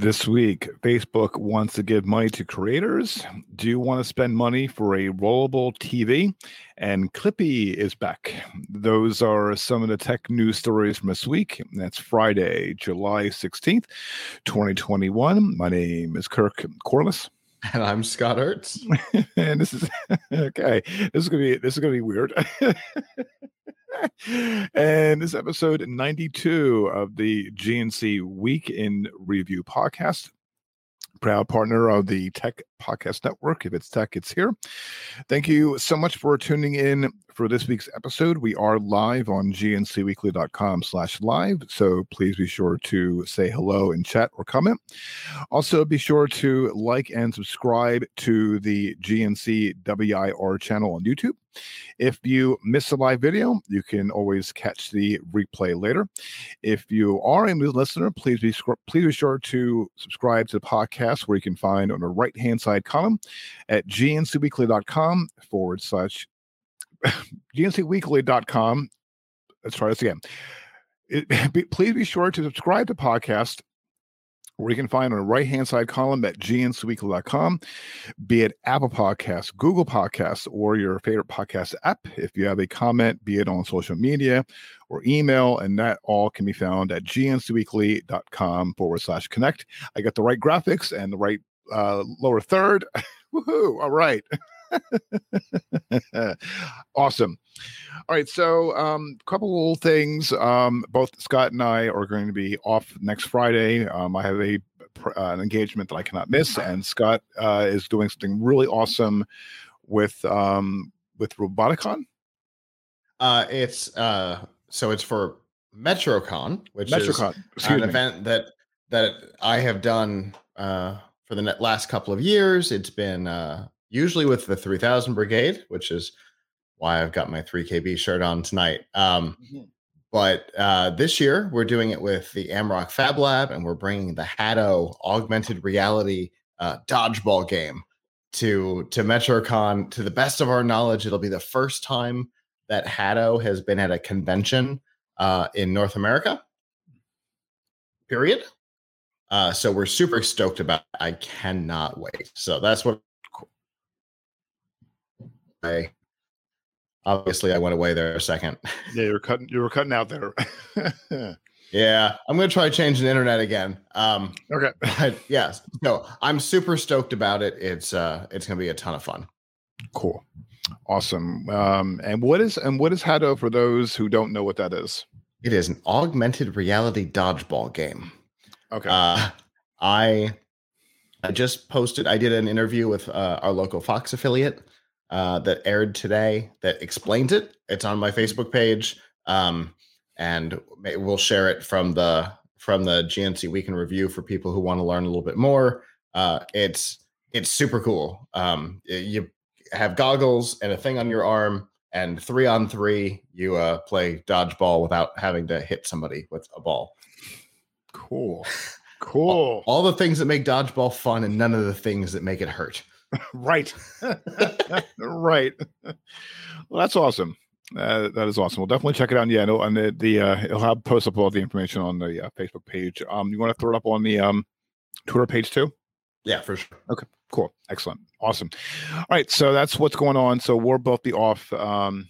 This week, Facebook wants to give money to creators. Do you want to spend money for a rollable TV? And Clippy is back. Those are some of the tech news stories from this week. That's Friday, July 16th, 2021. My name is Kirk Corliss. And I'm Scott Ertz. and this is okay. This is gonna be this is gonna be weird. and this episode 92 of the GNC Week in Review podcast. Proud partner of the Tech Podcast Network. If it's tech, it's here. Thank you so much for tuning in for this week's episode. We are live on gncweekly.com slash live. So please be sure to say hello in chat or comment. Also, be sure to like and subscribe to the GNC WIR channel on YouTube. If you miss a live video, you can always catch the replay later. If you are a new listener, please be please be sure to subscribe to the podcast where you can find on the right hand side column at gncweekly.com forward slash gncweekly.com. Let's try this again. It, be, please be sure to subscribe to podcast where you can find on the right hand side column at gncweekly.com, be it Apple Podcasts, Google Podcasts, or your favorite podcast app. If you have a comment, be it on social media or email, and that all can be found at gncweekly.com forward slash connect. I got the right graphics and the right uh, lower third. Woohoo! All right. awesome. All right, so um, a couple of little things. Um, both Scott and I are going to be off next Friday. Um, I have a uh, an engagement that I cannot miss, and Scott uh, is doing something really awesome with um, with Roboticon. Uh, it's uh, so it's for MetroCon, which Metrocon. is an me. event that that I have done uh, for the last couple of years. It's been uh, usually with the 3000 Brigade, which is why I've got my 3KB shirt on tonight. Um, mm-hmm. But uh, this year, we're doing it with the Amrock Fab Lab, and we're bringing the HADO augmented reality uh, dodgeball game to to MetroCon. To the best of our knowledge, it'll be the first time that HADO has been at a convention uh, in North America. Period. Uh, so we're super stoked about. It. I cannot wait. So that's what I obviously I went away there a second. Yeah, you were cutting you were cutting out there. yeah, I'm gonna try changing the internet again. Um okay. But yes, no, I'm super stoked about it. It's uh it's gonna be a ton of fun. Cool. Awesome. Um and what is and what is HADO for those who don't know what that is? It is an augmented reality dodgeball game. Okay. Uh I I just posted I did an interview with uh, our local Fox affiliate uh, that aired today that explains it. It's on my Facebook page, um, and we'll share it from the from the GNC Week in Review for people who want to learn a little bit more. Uh, it's it's super cool. Um, you have goggles and a thing on your arm, and three on three, you uh, play dodgeball without having to hit somebody with a ball. Cool, cool. all, all the things that make dodgeball fun, and none of the things that make it hurt. right. right. Well, that's awesome. Uh, that is awesome. We'll definitely check it out. Yeah, no, and the the uh, it'll have post up all the information on the uh, Facebook page. Um, you want to throw it up on the um Twitter page too? Yeah, for sure. Okay, cool, excellent, awesome. All right, so that's what's going on. So we'll both be off um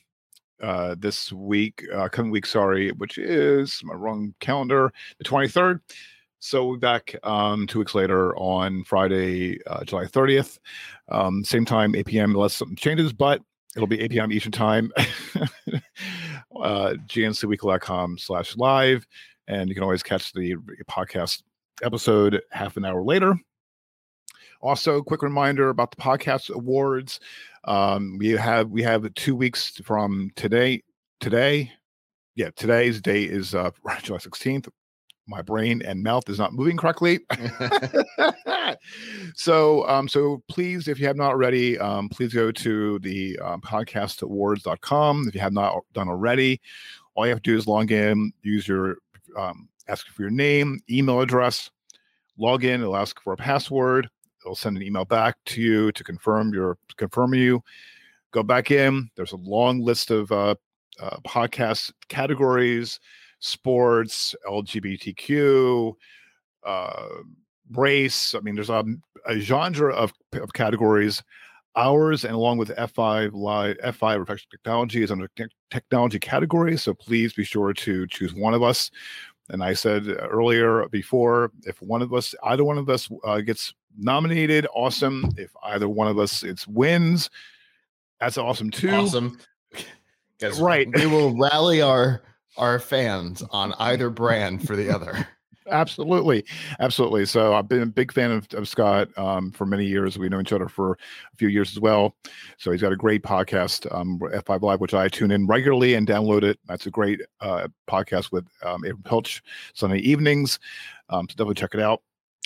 uh this week, uh coming week, sorry, which is my wrong calendar, the twenty third. So we'll be back um, two weeks later on Friday, uh, July 30th. Um, same time, 8 p.m., unless something changes, but it'll be 8 p.m. Eastern time. uh, GNCweekly.com slash live. And you can always catch the podcast episode half an hour later. Also, quick reminder about the podcast awards. Um, we have we have two weeks from today. Today, yeah, today's date is uh, July 16th my brain and mouth is not moving correctly. so, um, so please, if you have not already, um, please go to the um, podcastawards.com. If you have not done already, all you have to do is log in, use your, um, ask for your name, email address, log in. It'll ask for a password. It'll send an email back to you to confirm your confirm you. Go back in. There's a long list of uh, uh, podcast categories sports, LGBTQ, uh, race. I mean, there's a, a genre of, of categories. Ours and along with F5 Live, F5 Refreshing Technology is under te- technology category. So please be sure to choose one of us. And I said earlier before, if one of us, either one of us uh, gets nominated, awesome. If either one of us it's wins, that's awesome too. Awesome. right. We will rally our our fans on either brand for the other. absolutely absolutely. So i've been a big fan of, of scott um, for many years. We know each other for a few years as well. So he's got a great podcast um, f5 live which i tune in regularly and download it. That's a great uh, podcast with um, Avram Piltch sunday evenings um, so definitely check it out.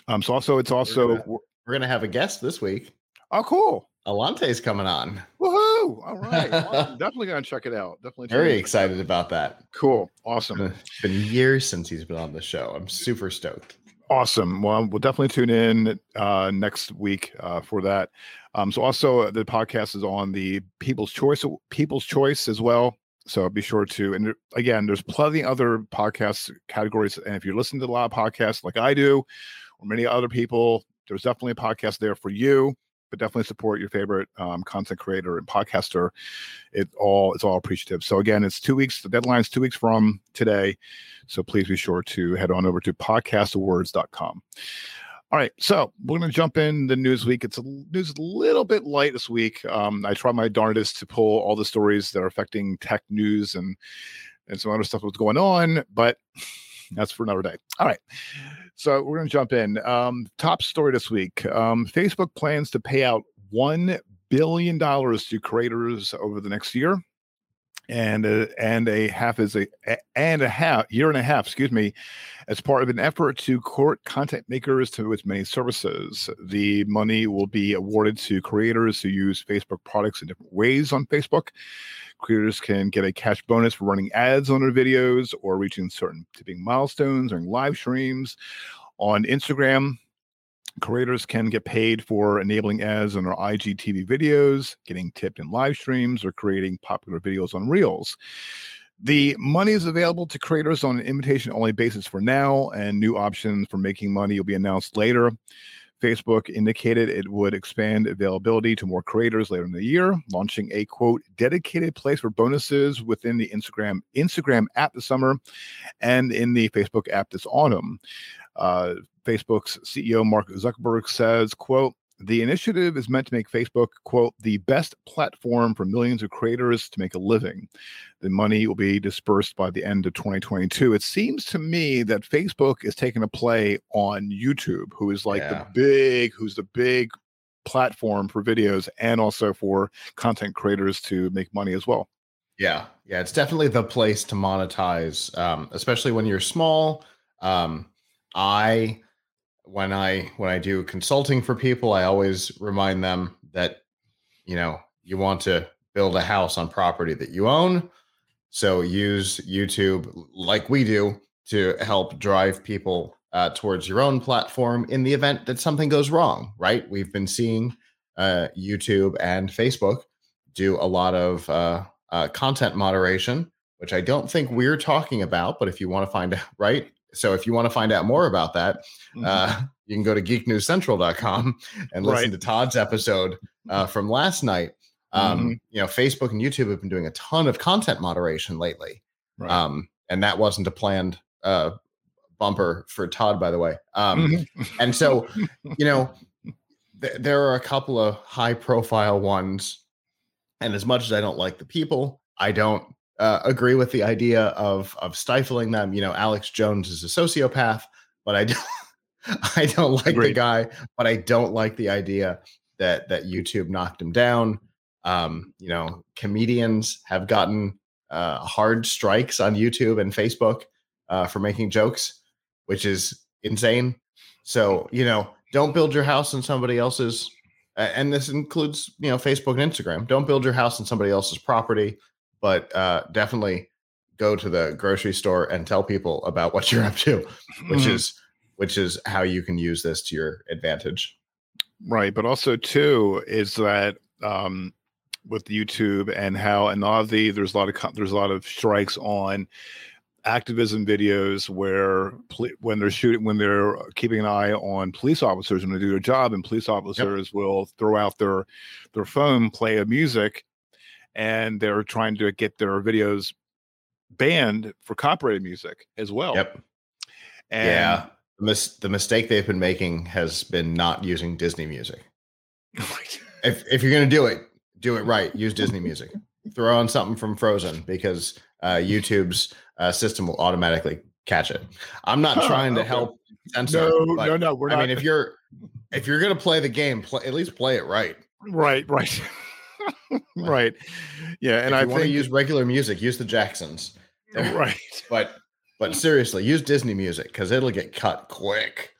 Um, so also it's also we're gonna, we're gonna have a guest this week. Oh cool. Allante's coming on. Woohoo! All right. Awesome. Definitely gonna check it out. Definitely very excited about that. Cool. Awesome. It's been years since he's been on the show. I'm super stoked. Awesome. Well, we'll definitely tune in uh, next week uh, for that. Um, so also the podcast is on the People's Choice People's Choice as well. So be sure to and again, there's plenty other podcast categories. And if you're listening to a lot of podcasts like I do, or many other people, there's definitely a podcast there for you but definitely support your favorite um, content creator and podcaster. It all it's all appreciative. So again, it's two weeks. The deadline is two weeks from today. So please be sure to head on over to podcastawards.com. All right, so we're going to jump in the news week. It's a news a little bit light this week. Um, I try my darndest to pull all the stories that are affecting tech news and and some other stuff that's going on, but that's for another day. All right. So we're going to jump in. Um, top story this week um, Facebook plans to pay out $1 billion to creators over the next year. And a, and a half is a and a half year and a half, excuse me, as part of an effort to court content makers to its many services. The money will be awarded to creators who use Facebook products in different ways on Facebook. Creators can get a cash bonus for running ads on their videos or reaching certain tipping milestones during live streams. On Instagram, creators can get paid for enabling ads on their IGTV videos, getting tipped in live streams, or creating popular videos on Reels. The money is available to creators on an invitation only basis for now, and new options for making money will be announced later. Facebook indicated it would expand availability to more creators later in the year, launching a quote dedicated place for bonuses within the Instagram Instagram app this summer and in the Facebook app this autumn. Uh, Facebook's CEO Mark Zuckerberg says, quote, the initiative is meant to make Facebook, quote, the best platform for millions of creators to make a living. The money will be dispersed by the end of 2022. It seems to me that Facebook is taking a play on YouTube, who is like yeah. the big, who's the big platform for videos and also for content creators to make money as well. Yeah. Yeah. It's definitely the place to monetize, um, especially when you're small. Um, I when I when I do consulting for people, I always remind them that you know you want to build a house on property that you own. So use YouTube like we do to help drive people uh, towards your own platform in the event that something goes wrong. Right? We've been seeing uh, YouTube and Facebook do a lot of uh, uh content moderation, which I don't think we're talking about. But if you want to find out, right, so if you want to find out more about that, mm-hmm. uh, you can go to geeknewscentral.com and listen right. to Todd's episode uh, from last night. Um, mm-hmm. You know, Facebook and YouTube have been doing a ton of content moderation lately. Right. Um, and that wasn't a planned uh, bumper for Todd, by the way. Um, mm-hmm. and so, you know, th- there are a couple of high profile ones. And as much as I don't like the people, I don't uh, agree with the idea of of stifling them. You know, Alex Jones is a sociopath, but I don't I don't like Agreed. the guy, but I don't like the idea that that YouTube knocked him down. Um, you know, comedians have gotten uh, hard strikes on YouTube and Facebook uh, for making jokes, which is insane. So you know, don't build your house on somebody else's. And this includes, you know, Facebook and Instagram. Don't build your house on somebody else's property but uh, definitely go to the grocery store and tell people about what you're up to, which mm-hmm. is which is how you can use this to your advantage. Right, but also too is that um, with YouTube and how and all the there's a lot of there's a lot of strikes on activism videos where when they're shooting when they're keeping an eye on police officers when they do their job and police officers yep. will throw out their their phone play a music and they're trying to get their videos banned for copyrighted music as well yep and yeah the, mis- the mistake they've been making has been not using disney music if, if you're going to do it do it right use disney music throw on something from frozen because uh, YouTube's uh, system will automatically catch it. I'm not trying to okay. help censor. No, no, no. We're I not. mean, if you're if you're gonna play the game, play, at least play it right. Right, right, right. Yeah, and if I want to use regular music. Use the Jacksons. Right, but but seriously, use Disney music because it'll get cut quick.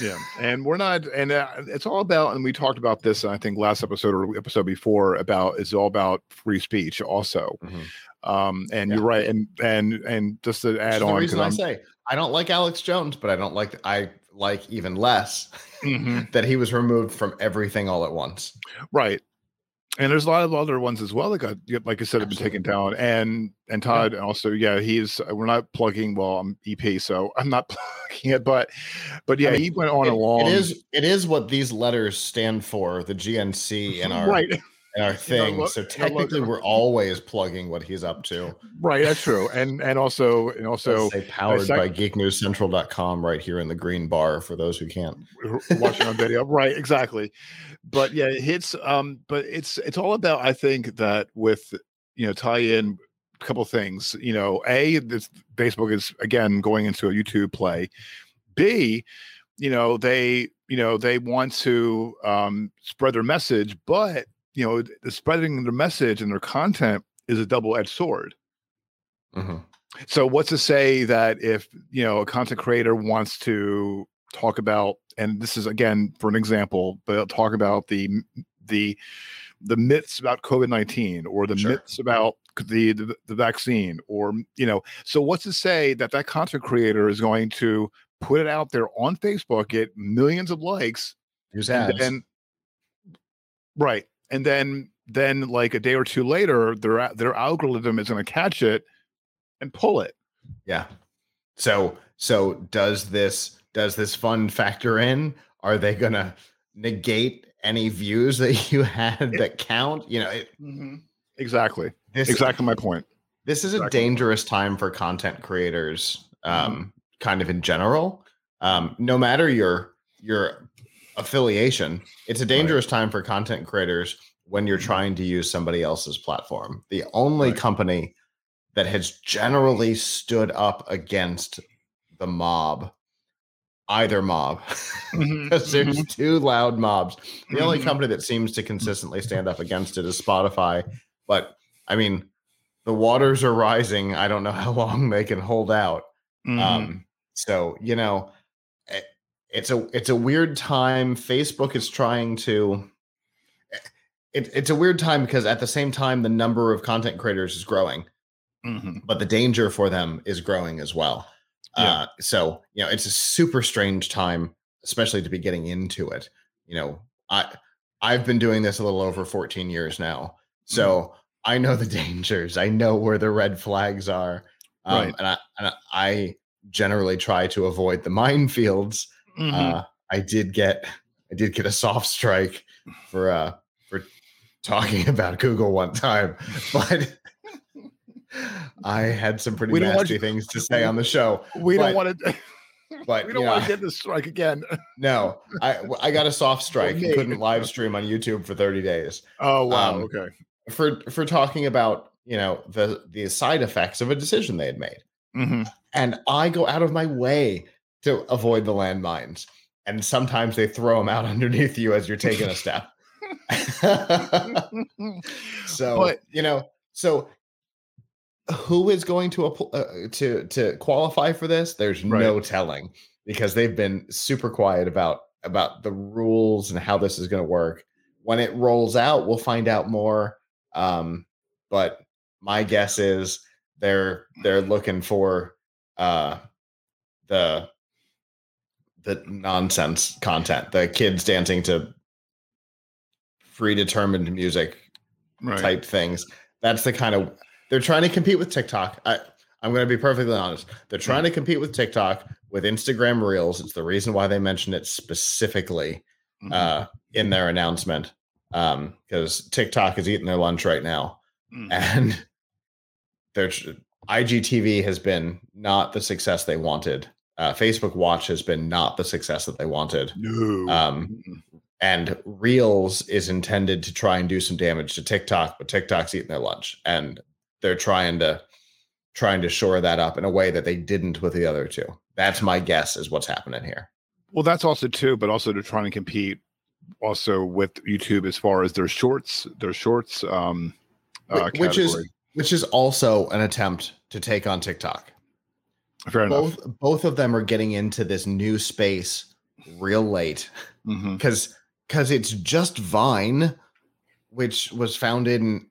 Yeah, and we're not, and uh, it's all about, and we talked about this, I think, last episode or episode before about it's all about free speech, also. Mm-hmm. Um, and yeah. you're right, and and and just to add on, reason I say I don't like Alex Jones, but I don't like I like even less mm-hmm. that he was removed from everything all at once. Right, and there's a lot of other ones as well that got, like I said, have been taken down. And and Todd yeah. also, yeah, he's uh, we're not plugging. Well, I'm EP, so I'm not plugging it, but but yeah, I mean, he went on it, along. It is it is what these letters stand for, the GNC and our right in our thing. So technically, we're always plugging what he's up to. Right, that's true. And and also and also powered by geeknewscentral.com right here in the green bar for those who can't watching on video. Right, exactly. But yeah, it's um, but it's it's all about I think that with you know tie in a couple things. You know, a this Facebook is again going into a YouTube play. B, you know they you know they want to um, spread their message, but you know, the spreading their message and their content is a double-edged sword. Mm-hmm. So, what's to say that if you know a content creator wants to talk about, and this is again for an example, but talk about the the the myths about COVID nineteen or the sure. myths about the, the the vaccine, or you know, so what's to say that that content creator is going to put it out there on Facebook, get millions of likes, ads, and right, and then then like a day or two later their their algorithm is going to catch it and pull it. Yeah. So so does this does this fund factor in? Are they going to negate any views that you had that count? You know it, mm-hmm. exactly. This, exactly my point. this is exactly. a dangerous time for content creators um mm-hmm. kind of in general. Um no matter your your affiliation, it's a dangerous right. time for content creators when you're mm-hmm. trying to use somebody else's platform. The only right. company that has generally stood up against the mob, either mob, because mm-hmm. there's mm-hmm. two loud mobs. The mm-hmm. only company that seems to consistently stand up against it is Spotify. But I mean, the waters are rising. I don't know how long they can hold out. Mm-hmm. Um, so you know, it's a it's a weird time. Facebook is trying to. It, it's a weird time because at the same time the number of content creators is growing, mm-hmm. but the danger for them is growing as well. Yeah. Uh, so you know it's a super strange time, especially to be getting into it. You know, I I've been doing this a little over 14 years now, so mm-hmm. I know the dangers. I know where the red flags are, um, right. and I and I generally try to avoid the minefields Mm-hmm. Uh, I did get I did get a soft strike for uh for talking about Google one time, but I had some pretty we nasty things to say on the show. We but, don't want to. But we don't want to get this strike again. no, I I got a soft strike. Okay. Couldn't live stream on YouTube for 30 days. Oh wow. Um, okay. For for talking about you know the the side effects of a decision they had made, mm-hmm. and I go out of my way to avoid the landmines. And sometimes they throw them out underneath you as you're taking a step. so, but, you know, so who is going to uh, to to qualify for this? There's right. no telling because they've been super quiet about about the rules and how this is going to work. When it rolls out, we'll find out more. Um, but my guess is they're they're looking for uh, the the nonsense content, the kids dancing to predetermined music right. type things. That's the kind of they're trying to compete with TikTok. I I'm going to be perfectly honest. They're trying mm-hmm. to compete with TikTok with Instagram Reels. It's the reason why they mentioned it specifically mm-hmm. uh, in their announcement because um, TikTok is eating their lunch right now, mm-hmm. and their IGTV has been not the success they wanted. Uh, Facebook Watch has been not the success that they wanted. No. Um, and Reels is intended to try and do some damage to TikTok, but TikTok's eating their lunch, and they're trying to trying to shore that up in a way that they didn't with the other two. That's my guess is what's happening here. Well, that's also too, but also to try and compete also with YouTube as far as their shorts, their shorts, um, uh, which category. is which is also an attempt to take on TikTok. Fair both, enough. Both of them are getting into this new space real late because mm-hmm because it's just Vine, which was founded in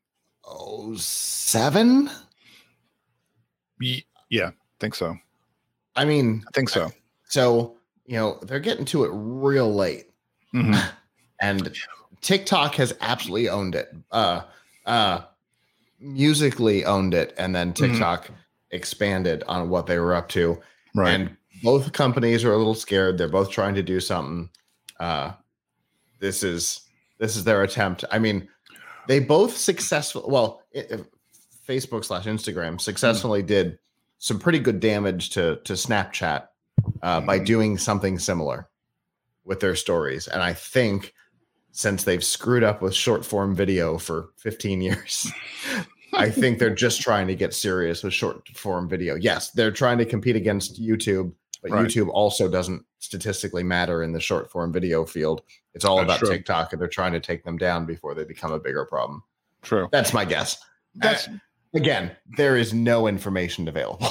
07? Yeah, I think so. I mean, I think so. So, you know, they're getting to it real late. Mm-hmm. and TikTok has absolutely owned it. Uh uh Musical.ly owned it and then mm-hmm. TikTok mm-hmm. Expanded on what they were up to. Right. And both companies are a little scared. They're both trying to do something. Uh this is this is their attempt. I mean, they both successful. Well, it, Facebook slash Instagram successfully mm. did some pretty good damage to to Snapchat uh, by hmm. doing something similar with their stories, and I think since they've screwed up with short form video for 15 years. I think they're just trying to get serious with short form video. Yes, they're trying to compete against YouTube but right. YouTube also doesn't statistically matter in the short form video field. It's all That's about true. TikTok, and they're trying to take them down before they become a bigger problem. True. That's my guess. That's uh, again, there is no information available.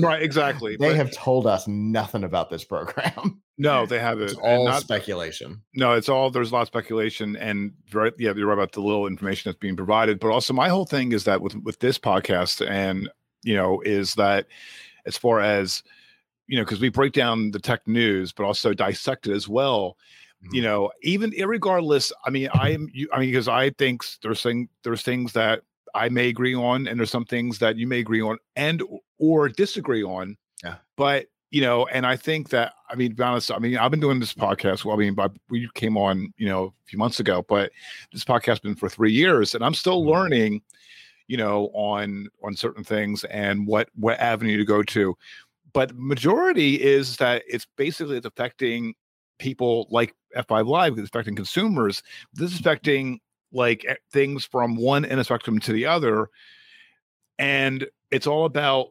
right, exactly. they but, have told us nothing about this program. No, they haven't. It's all not, speculation. No, it's all there's a lot of speculation, and right, yeah, you're right about the little information that's being provided. But also, my whole thing is that with with this podcast, and you know, is that as far as you know, because we break down the tech news, but also dissect it as well. Mm-hmm. You know, even regardless, I mean, I am, I mean, because I think there's thing, there's things that I may agree on, and there's some things that you may agree on and or disagree on. Yeah. But you know, and I think that I mean, to be honest, I mean, I've been doing this podcast. Well, I mean, but we came on, you know, a few months ago, but this podcast has been for three years, and I'm still mm-hmm. learning, you know, on on certain things and what what avenue to go to but majority is that it's basically it's affecting people like F5 Live, it's affecting consumers. This is affecting like things from one end of spectrum to the other. And it's all about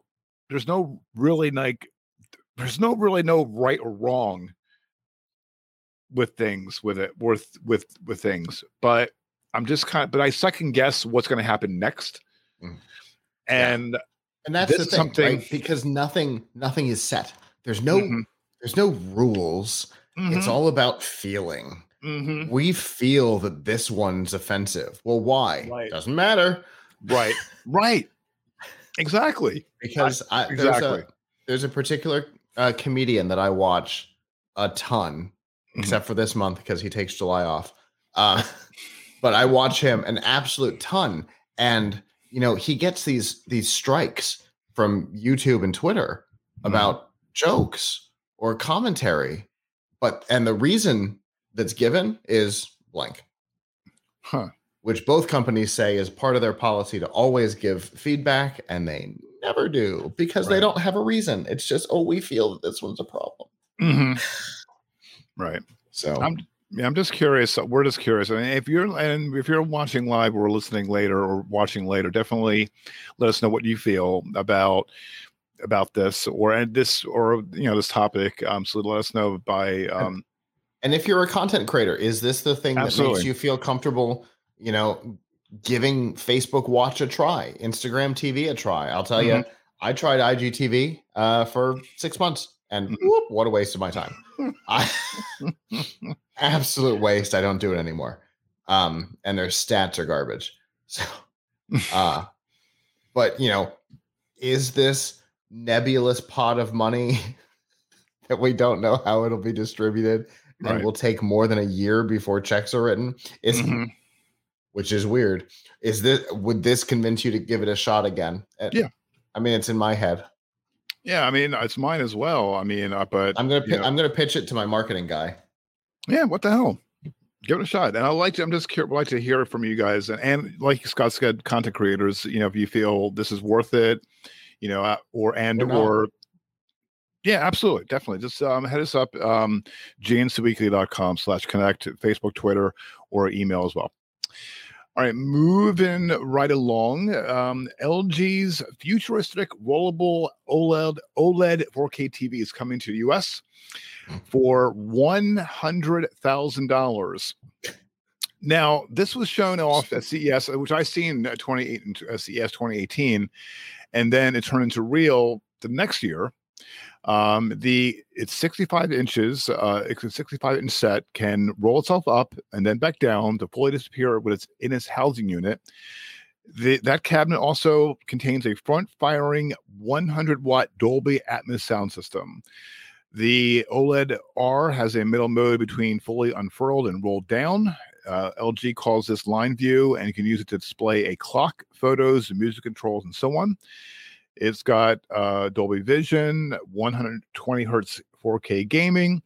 there's no really like there's no really no right or wrong with things with it with with with things. But I'm just kind of but I second guess what's going to happen next. Mm. And and that's the thing, something right? because nothing nothing is set. There's no mm-hmm. there's no rules. Mm-hmm. It's all about feeling. Mm-hmm. We feel that this one's offensive. Well, why? Right. Doesn't matter. Right. right. Exactly. Because I, exactly. There's, a, there's a particular uh, comedian that I watch a ton, mm-hmm. except for this month because he takes July off. Uh, but I watch him an absolute ton, and you know, he gets these these strikes from YouTube and Twitter mm-hmm. about jokes or commentary. But and the reason that's given is blank. Huh. Which both companies say is part of their policy to always give feedback, and they never do because right. they don't have a reason. It's just, oh, we feel that this one's a problem. Mm-hmm. Right. So I'm yeah, I'm just curious. Uh, we're just curious. I mean, if you're and if you're watching live or listening later or watching later, definitely let us know what you feel about about this or and this or you know this topic. Um, so let us know by um. And if you're a content creator, is this the thing absolutely. that makes you feel comfortable? You know, giving Facebook Watch a try, Instagram TV a try. I'll tell mm-hmm. you, I tried IGTV uh, for six months, and mm-hmm. whoop, what a waste of my time. I, absolute waste. I don't do it anymore. Um, and their stats are garbage. So, uh, but you know, is this nebulous pot of money that we don't know how it'll be distributed and right. will take more than a year before checks are written? Is mm-hmm. Which is weird. Is this would this convince you to give it a shot again? Yeah. I mean, it's in my head. Yeah, I mean it's mine as well. I mean, uh, but I'm gonna I'm gonna pitch it to my marketing guy. Yeah, what the hell? Give it a shot. And I like to, I'm just curious, like to hear from you guys. And, and like Scott said, content creators, you know, if you feel this is worth it, you know, uh, or and or, yeah, absolutely. Definitely. Just um, head us up, um, slash connect, Facebook, Twitter, or email as well. All right, moving right along. Um, LG's futuristic rollable OLED OLED 4K TV is coming to the US for one hundred thousand dollars. Now, this was shown off at CES, which I seen at 28 uh, CES 2018, and then it turned into real the next year. Um, the it's 65 inches. Uh, it's a 65 inch set can roll itself up and then back down to fully disappear when it's in its housing unit. The, that cabinet also contains a front firing 100 watt Dolby Atmos sound system. The OLED R has a middle mode between fully unfurled and rolled down. Uh, LG calls this line view, and you can use it to display a clock, photos, music controls, and so on. It's got uh, Dolby Vision, 120 hertz 4K gaming,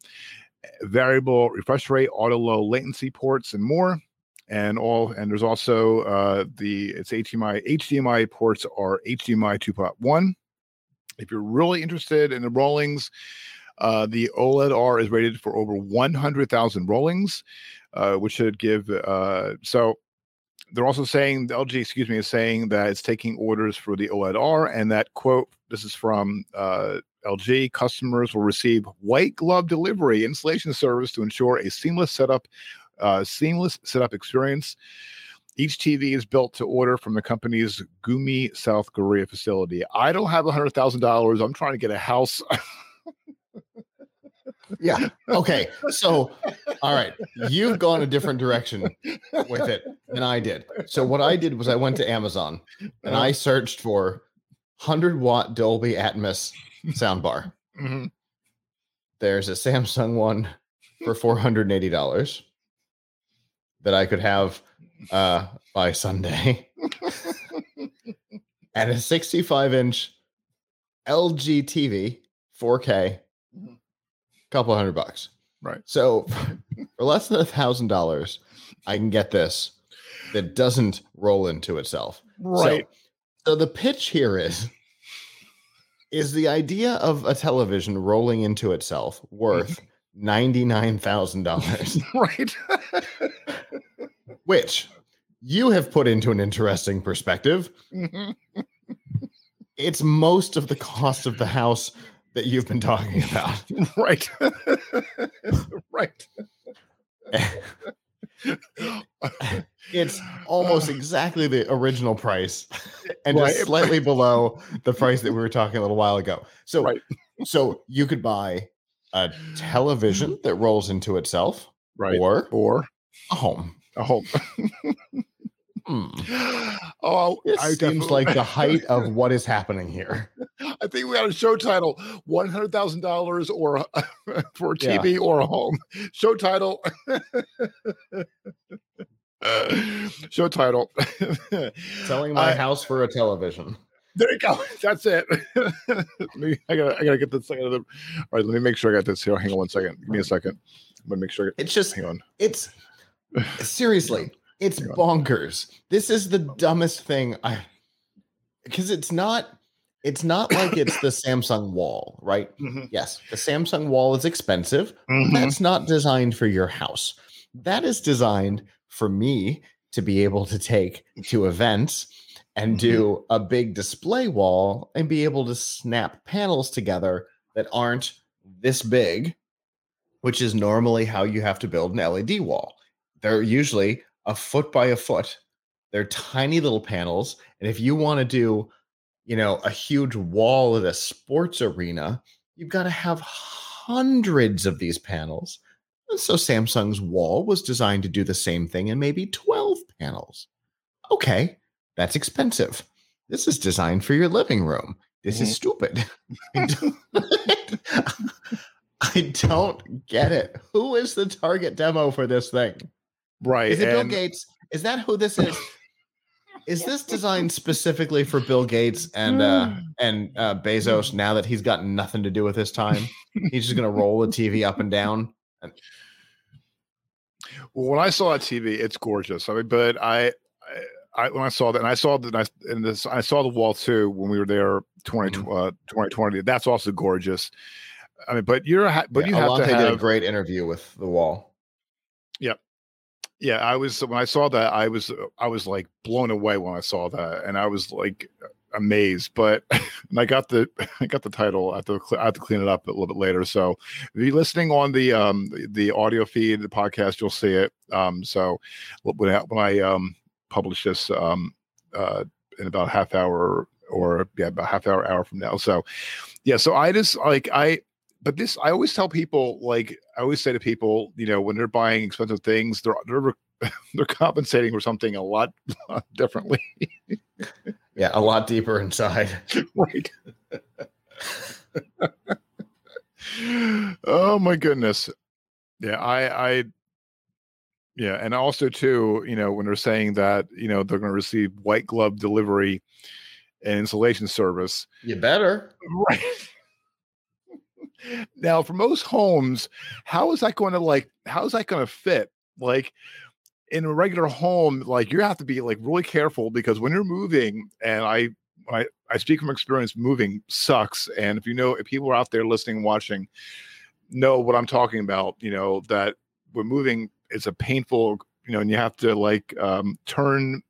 variable refresh rate, auto low latency ports, and more. And all, and there's also uh, the its HDMI HDMI ports are HDMI 2.1. If you're really interested in the rollings, uh, the OLED R is rated for over 100,000 rollings, uh, which should give. Uh, so they're also saying the LG, excuse me, is saying that it's taking orders for the OLED R, and that quote. This is from uh, LG. Customers will receive white glove delivery installation service to ensure a seamless setup, uh, seamless setup experience. Each TV is built to order from the company's Gumi, South Korea facility. I don't have a hundred thousand dollars. I'm trying to get a house. yeah. Okay. So, all right, you've gone a different direction with it than I did. So, what I did was I went to Amazon and I uh-huh. searched for 100 watt Dolby Atmos soundbar. Mm-hmm. There's a Samsung one for $480 that I could have uh, by Sunday, and a 65 inch LG TV 4K couple hundred bucks. Right. So for less than a thousand dollars, I can get this that doesn't roll into itself. Right. So, so the pitch here is is the idea of a television rolling into itself worth $99,000? right. Which you have put into an interesting perspective. Mm-hmm. it's most of the cost of the house that you've been talking about. right. right. it's almost exactly the original price and right. just slightly below the price that we were talking a little while ago. So right. so you could buy a television mm-hmm. that rolls into itself right or or a home. A home. Hmm. Oh, it I seems like the height of what is happening here. I think we got a show title: one hundred thousand dollars or for TV yeah. or a home. Show title. show title. Selling my house for a television. There you go. That's it. me, I gotta, I gotta get this. I gotta, all right, let me make sure I got this here. Hang on one second. Give me a second. I'm gonna make sure. it's just. Hang on. It's seriously. It's bonkers. This is the dumbest thing I because it's not it's not like it's the Samsung wall, right? Mm-hmm. Yes, the Samsung wall is expensive. Mm-hmm. That's not designed for your house. That is designed for me to be able to take to events and mm-hmm. do a big display wall and be able to snap panels together that aren't this big, which is normally how you have to build an LED wall. They're usually a foot by a foot. They're tiny little panels. And if you want to do, you know, a huge wall at a sports arena, you've got to have hundreds of these panels. And so Samsung's wall was designed to do the same thing in maybe 12 panels. Okay, that's expensive. This is designed for your living room. This mm-hmm. is stupid. I don't get it. Who is the target demo for this thing? Right. Is it and... Bill Gates? Is that who this is? is this designed specifically for Bill Gates and uh, and uh, Bezos? Now that he's got nothing to do with his time, he's just gonna roll the TV up and down. And- well, when I saw that TV, it's gorgeous. I mean, but I, I, I when I saw that, and I saw that, I, and this, I saw the wall too when we were there 20, mm-hmm. uh, 2020. That's also gorgeous. I mean, but you're, but yeah, you have Allante to have did a great interview with the wall. Yep. Yeah, I was when I saw that, I was I was like blown away when I saw that, and I was like amazed. But I got the I got the title. I have to I have to clean it up a little bit later. So if you're listening on the um the audio feed, the podcast, you'll see it. Um, so when I, when I um publish this um uh in about half hour or yeah about half hour hour from now. So yeah, so I just like I but this I always tell people like I always say to people, you know, when they're buying expensive things, they're they're they're compensating for something a lot, lot differently. yeah, a lot deeper inside. right. oh my goodness. Yeah, I I yeah, and also too, you know, when they're saying that, you know, they're going to receive white glove delivery and installation service. You better. Right now for most homes how is that going to like how is that going to fit? Like in a regular home like you have to be like really careful because when you're moving and i I, I speak from experience moving sucks and if you know if people are out there listening watching know what i'm talking about you know that when moving it's a painful you know and you have to like um, turn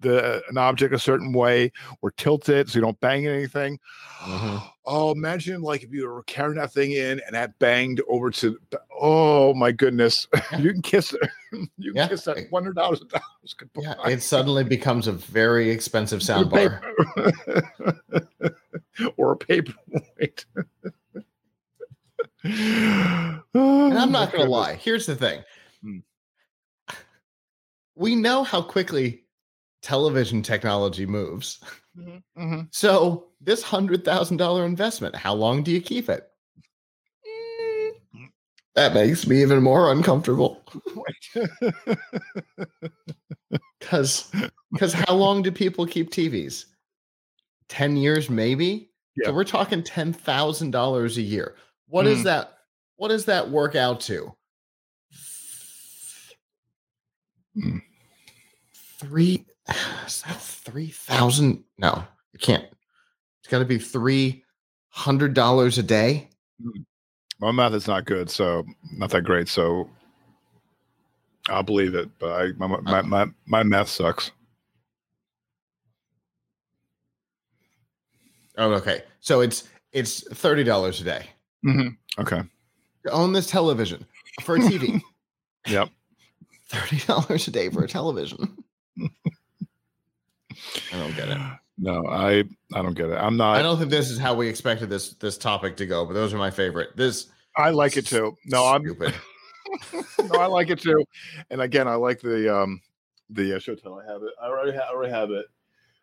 the an object a certain way or tilt it so you don't bang anything. Mm-hmm. Oh, imagine like if you were carrying that thing in and that banged over to oh my goodness. you can kiss it. you can yeah. kiss that one hundred dollars Yeah, it suddenly becomes a very expensive sound bar. or a paperweight. and I'm not gonna lie. Here's the thing. Hmm. We know how quickly television technology moves. Mm-hmm, mm-hmm. So this hundred thousand dollar investment, how long do you keep it? Mm. That makes me even more uncomfortable. Because because how long do people keep TVs? Ten years, maybe. Yeah. So we're talking ten thousand dollars a year. What mm. is that? What does that work out to? Mm. Three is that three thousand? No, you can't. It's got to be three hundred dollars a day. Hmm. My math is not good, so not that great. So I'll believe it, but I my my my, my math sucks. Oh, okay. So it's it's thirty dollars a day. Mm-hmm. Okay. To own this television for a TV. yep. Thirty dollars a day for a television. I don't get it. No, I I don't get it. I'm not. I don't think this is how we expected this this topic to go, but those are my favorite. This I like it too. No, I'm stupid. no, I like it too. And again, I like the um the uh, Showtime. I have it. I already ha- I already have it.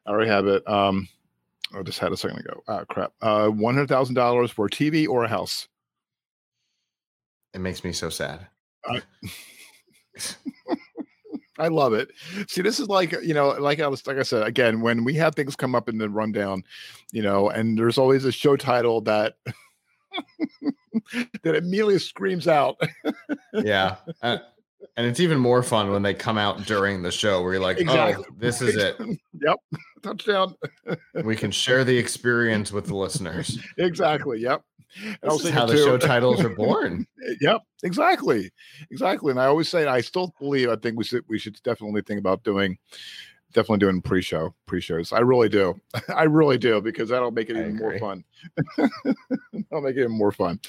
I already have it. Um, I just had a second ago. Ah, crap. Uh, one hundred thousand dollars for a TV or a house. It makes me so sad. I, I love it. See, this is like you know, like I was like I said again, when we have things come up in the rundown, you know, and there's always a show title that that immediately screams out. yeah. Uh, and it's even more fun when they come out during the show where you're like, oh, exactly. oh, this is it. yep. Touchdown. we can share the experience with the listeners. Exactly. Yep. This is how the too. show titles are born. yep, exactly, exactly. And I always say, I still believe. I think we should we should definitely think about doing, definitely doing pre-show pre-shows. I really do. I really do because that'll make it I even agree. more fun. that'll make it even more fun.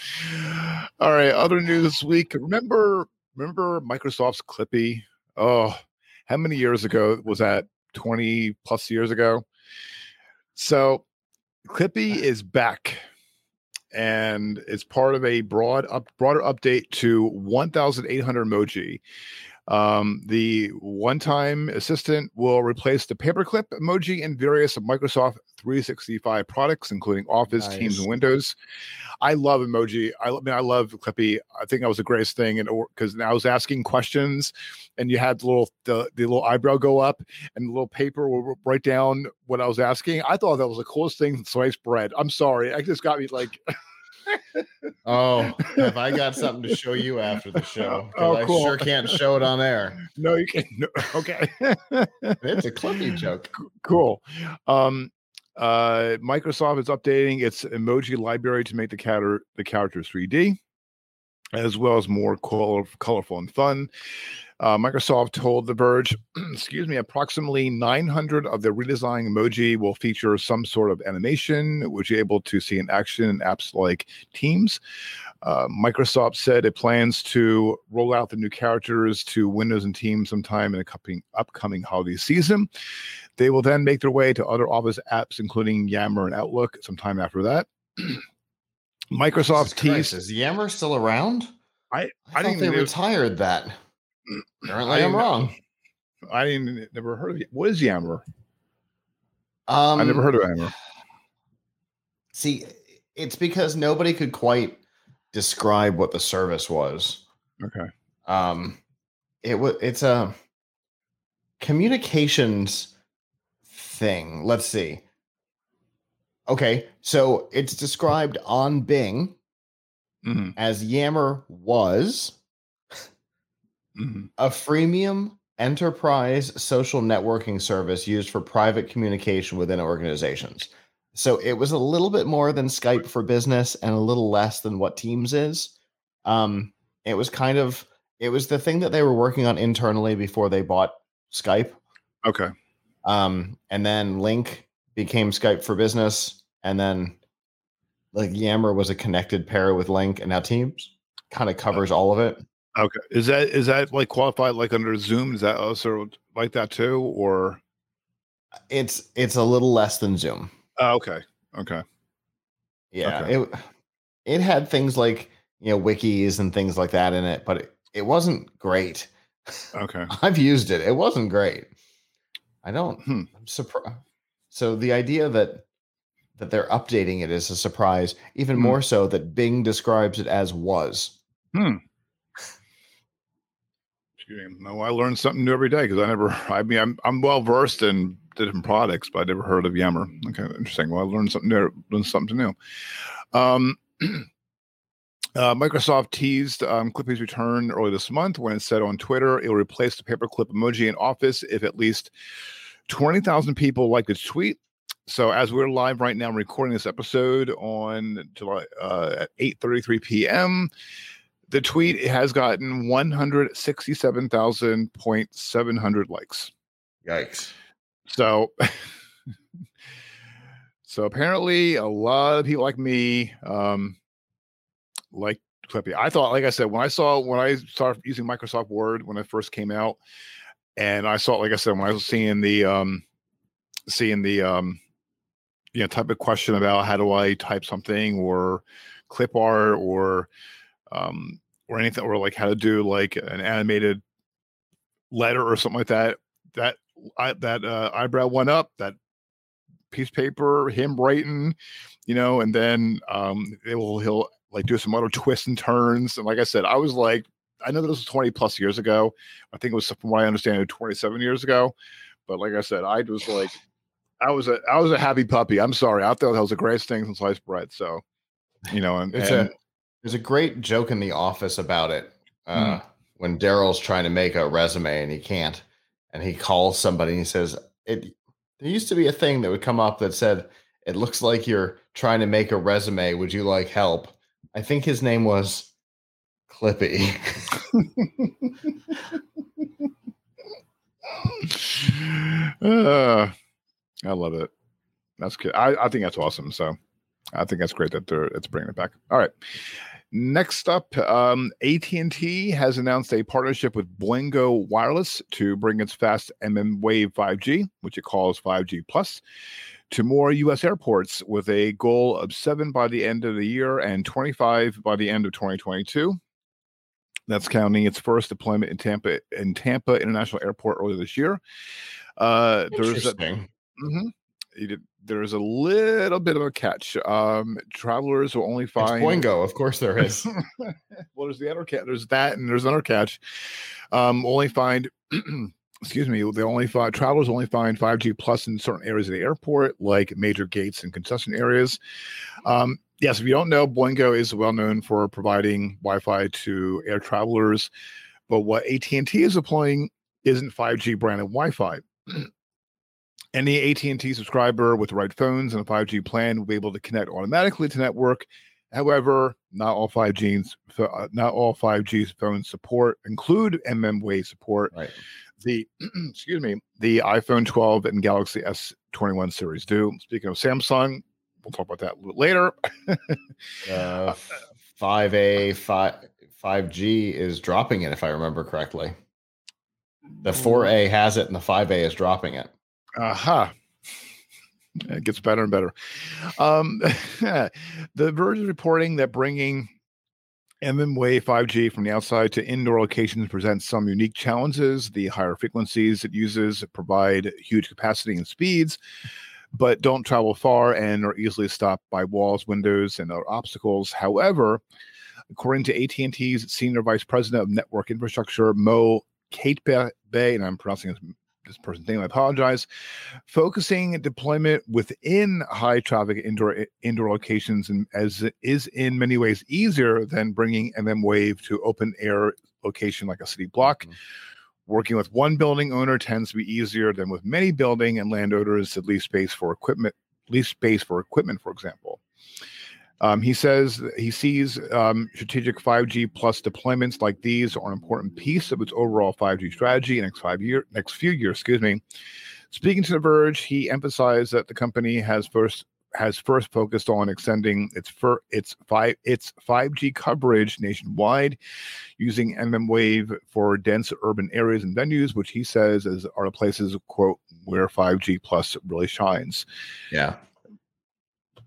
All right, other news this week. Remember, remember Microsoft's Clippy? Oh, how many years ago was that? Twenty plus years ago. So Clippy uh-huh. is back and it's part of a broad up, broader update to 1,800 emoji. Um, the one-time assistant will replace the paperclip emoji in various Microsoft 365 products, including Office, nice. Teams, and Windows. I love emoji. I, I, mean, I love Clippy. I think that was the greatest thing, and because I was asking questions, and you had the little the, the little eyebrow go up, and the little paper will write down what I was asking. I thought that was the coolest thing sliced bread. I'm sorry, I just got me like. oh, have I got something to show you after the show? Oh, cool. I sure can't show it on air. No, you can't. No, okay. it's a Clippy joke. Cool. Um, uh, Microsoft is updating its emoji library to make the character the characters 3D, as well as more color, colorful and fun. Uh, Microsoft told The Verge, excuse me, approximately 900 of the redesigned emoji will feature some sort of animation, which you're able to see in action in apps like Teams. Uh, Microsoft said it plans to roll out the new characters to Windows and Teams sometime in the upcoming, upcoming holiday season. They will then make their way to other Office apps, including Yammer and Outlook, sometime after that. Microsoft teased. Is Yammer still around? I, I, I thought they retired that. Apparently, I am wrong. I didn't never heard of it. What is Yammer? Um, I never heard of Yammer. See, it's because nobody could quite describe what the service was. Okay. Um, it was it's a communications thing. Let's see. Okay, so it's described on Bing mm-hmm. as Yammer was mm-hmm. a freemium enterprise social networking service used for private communication within organizations. So it was a little bit more than Skype for business and a little less than what Teams is. Um, it was kind of it was the thing that they were working on internally before they bought Skype. Okay. Um, and then Lync became Skype for business, and then like Yammer was a connected pair with Lync, and now Teams kind of covers all of it. Okay. Is that is that like qualified like under Zoom? Is that also like that too, or it's it's a little less than Zoom. Oh, okay. Okay. Yeah. Okay. It it had things like you know wikis and things like that in it, but it, it wasn't great. Okay. I've used it. It wasn't great. I don't. Hmm. I'm surprised. So the idea that that they're updating it is a surprise. Even hmm. more so that Bing describes it as was. Hmm. No, I learn something new every day because I never. I mean, I'm I'm well versed in different products, but I never heard of Yammer. Okay, interesting. Well, I learned something new. Learned something new. Um, uh, Microsoft teased um, Clippy's return early this month when it said on Twitter it will replace the paperclip emoji in Office if at least twenty thousand people like its tweet. So as we're live right now, recording this episode on July uh, at eight thirty three p.m the tweet has gotten 167,000.700 likes. Yikes. So so apparently a lot of people like me um like Clippy. I thought, like I said, when I saw when I started using Microsoft Word when it first came out, and I saw, like I said, when I was seeing the um seeing the um you know type of question about how do I type something or clip art or um or anything or like how to do like an animated letter or something like that that I, that uh, eyebrow went up that piece of paper him writing you know and then um it will he'll like do some other twists and turns and like i said i was like i know this was 20 plus years ago. I think it was from what i understand 27 years ago but like i said i was like i was a i was a happy puppy. I'm sorry. I thought that was the greatest thing since sliced bread so you know and, it's and, a there's a great joke in The Office about it uh, mm. when Daryl's trying to make a resume and he can't, and he calls somebody and he says, "It there used to be a thing that would come up that said." It looks like you're trying to make a resume. Would you like help? I think his name was Clippy. uh, I love it. That's good. I, I think that's awesome. So I think that's great that they're it's bringing it back. All right. Next up, um, AT&T has announced a partnership with Boingo Wireless to bring its fast mmWave 5G, which it calls 5G Plus, to more U.S. airports with a goal of seven by the end of the year and 25 by the end of 2022. That's counting its first deployment in Tampa in Tampa International Airport earlier this year. Uh, there's a, mm-hmm, there's a little bit of a catch. Um, travelers will only find it's Boingo, of course there is. well, there's the other catch. There's that, and there's another catch. Um, only find. excuse me, they only find travelers only find 5G plus in certain areas of the airport, like major gates and concession areas. Um, yes, if you don't know, Boingo is well known for providing Wi-Fi to air travelers, but what AT&T is deploying isn't 5G branded Wi-Fi. Any AT&T subscriber with the right phones and a 5G plan will be able to connect automatically to network. However, not all 5G uh, not all 5G phones support include mmWave support. Right. The excuse me, the iPhone 12 and Galaxy S21 series do. Speaking of Samsung, we'll talk about that a little later. uh, 5A, 5 5G is dropping it if I remember correctly. The 4A has it and the 5A is dropping it. Aha. Uh-huh. It gets better and better. Um, the Verge is reporting that bringing mmWave 5G from the outside to indoor locations presents some unique challenges. The higher frequencies it uses provide huge capacity and speeds, but don't travel far and are easily stopped by walls, windows, and other obstacles. However, according to AT&T's senior vice president of network infrastructure, Mo Katibeh, and I'm pronouncing his this person thing. I apologize. Focusing deployment within high traffic indoor indoor locations, and as it is in many ways easier than bringing mmWave to open air location like a city block. Mm-hmm. Working with one building owner tends to be easier than with many building and landowners that leave space for equipment, leave space for equipment, for example. Um, he says he sees um, strategic 5G plus deployments like these are an important piece of its overall 5G strategy next five year next few years. Excuse me. Speaking to The Verge, he emphasized that the company has first has first focused on extending its fir- its five its 5G coverage nationwide, using mmWave for dense urban areas and venues, which he says is are the places quote where 5G plus really shines. Yeah,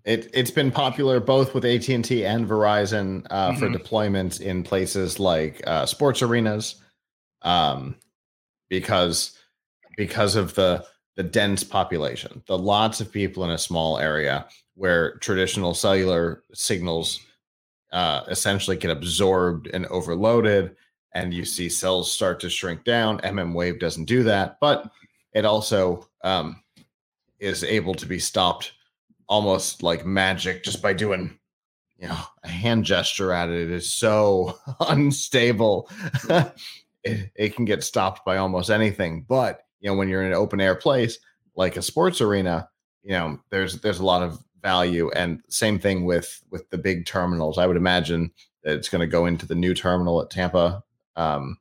it it's been popular both with AT and T and Verizon uh, mm-hmm. for deployments in places like uh, sports arenas, um, because because of the the dense population, the lots of people in a small area where traditional cellular signals uh, essentially get absorbed and overloaded, and you see cells start to shrink down. mmWave doesn't do that, but it also um, is able to be stopped almost like magic just by doing you know a hand gesture at it. It is so unstable. it, it can get stopped by almost anything. But you know, when you're in an open air place like a sports arena, you know, there's there's a lot of value. And same thing with with the big terminals. I would imagine that it's going to go into the new terminal at Tampa, um,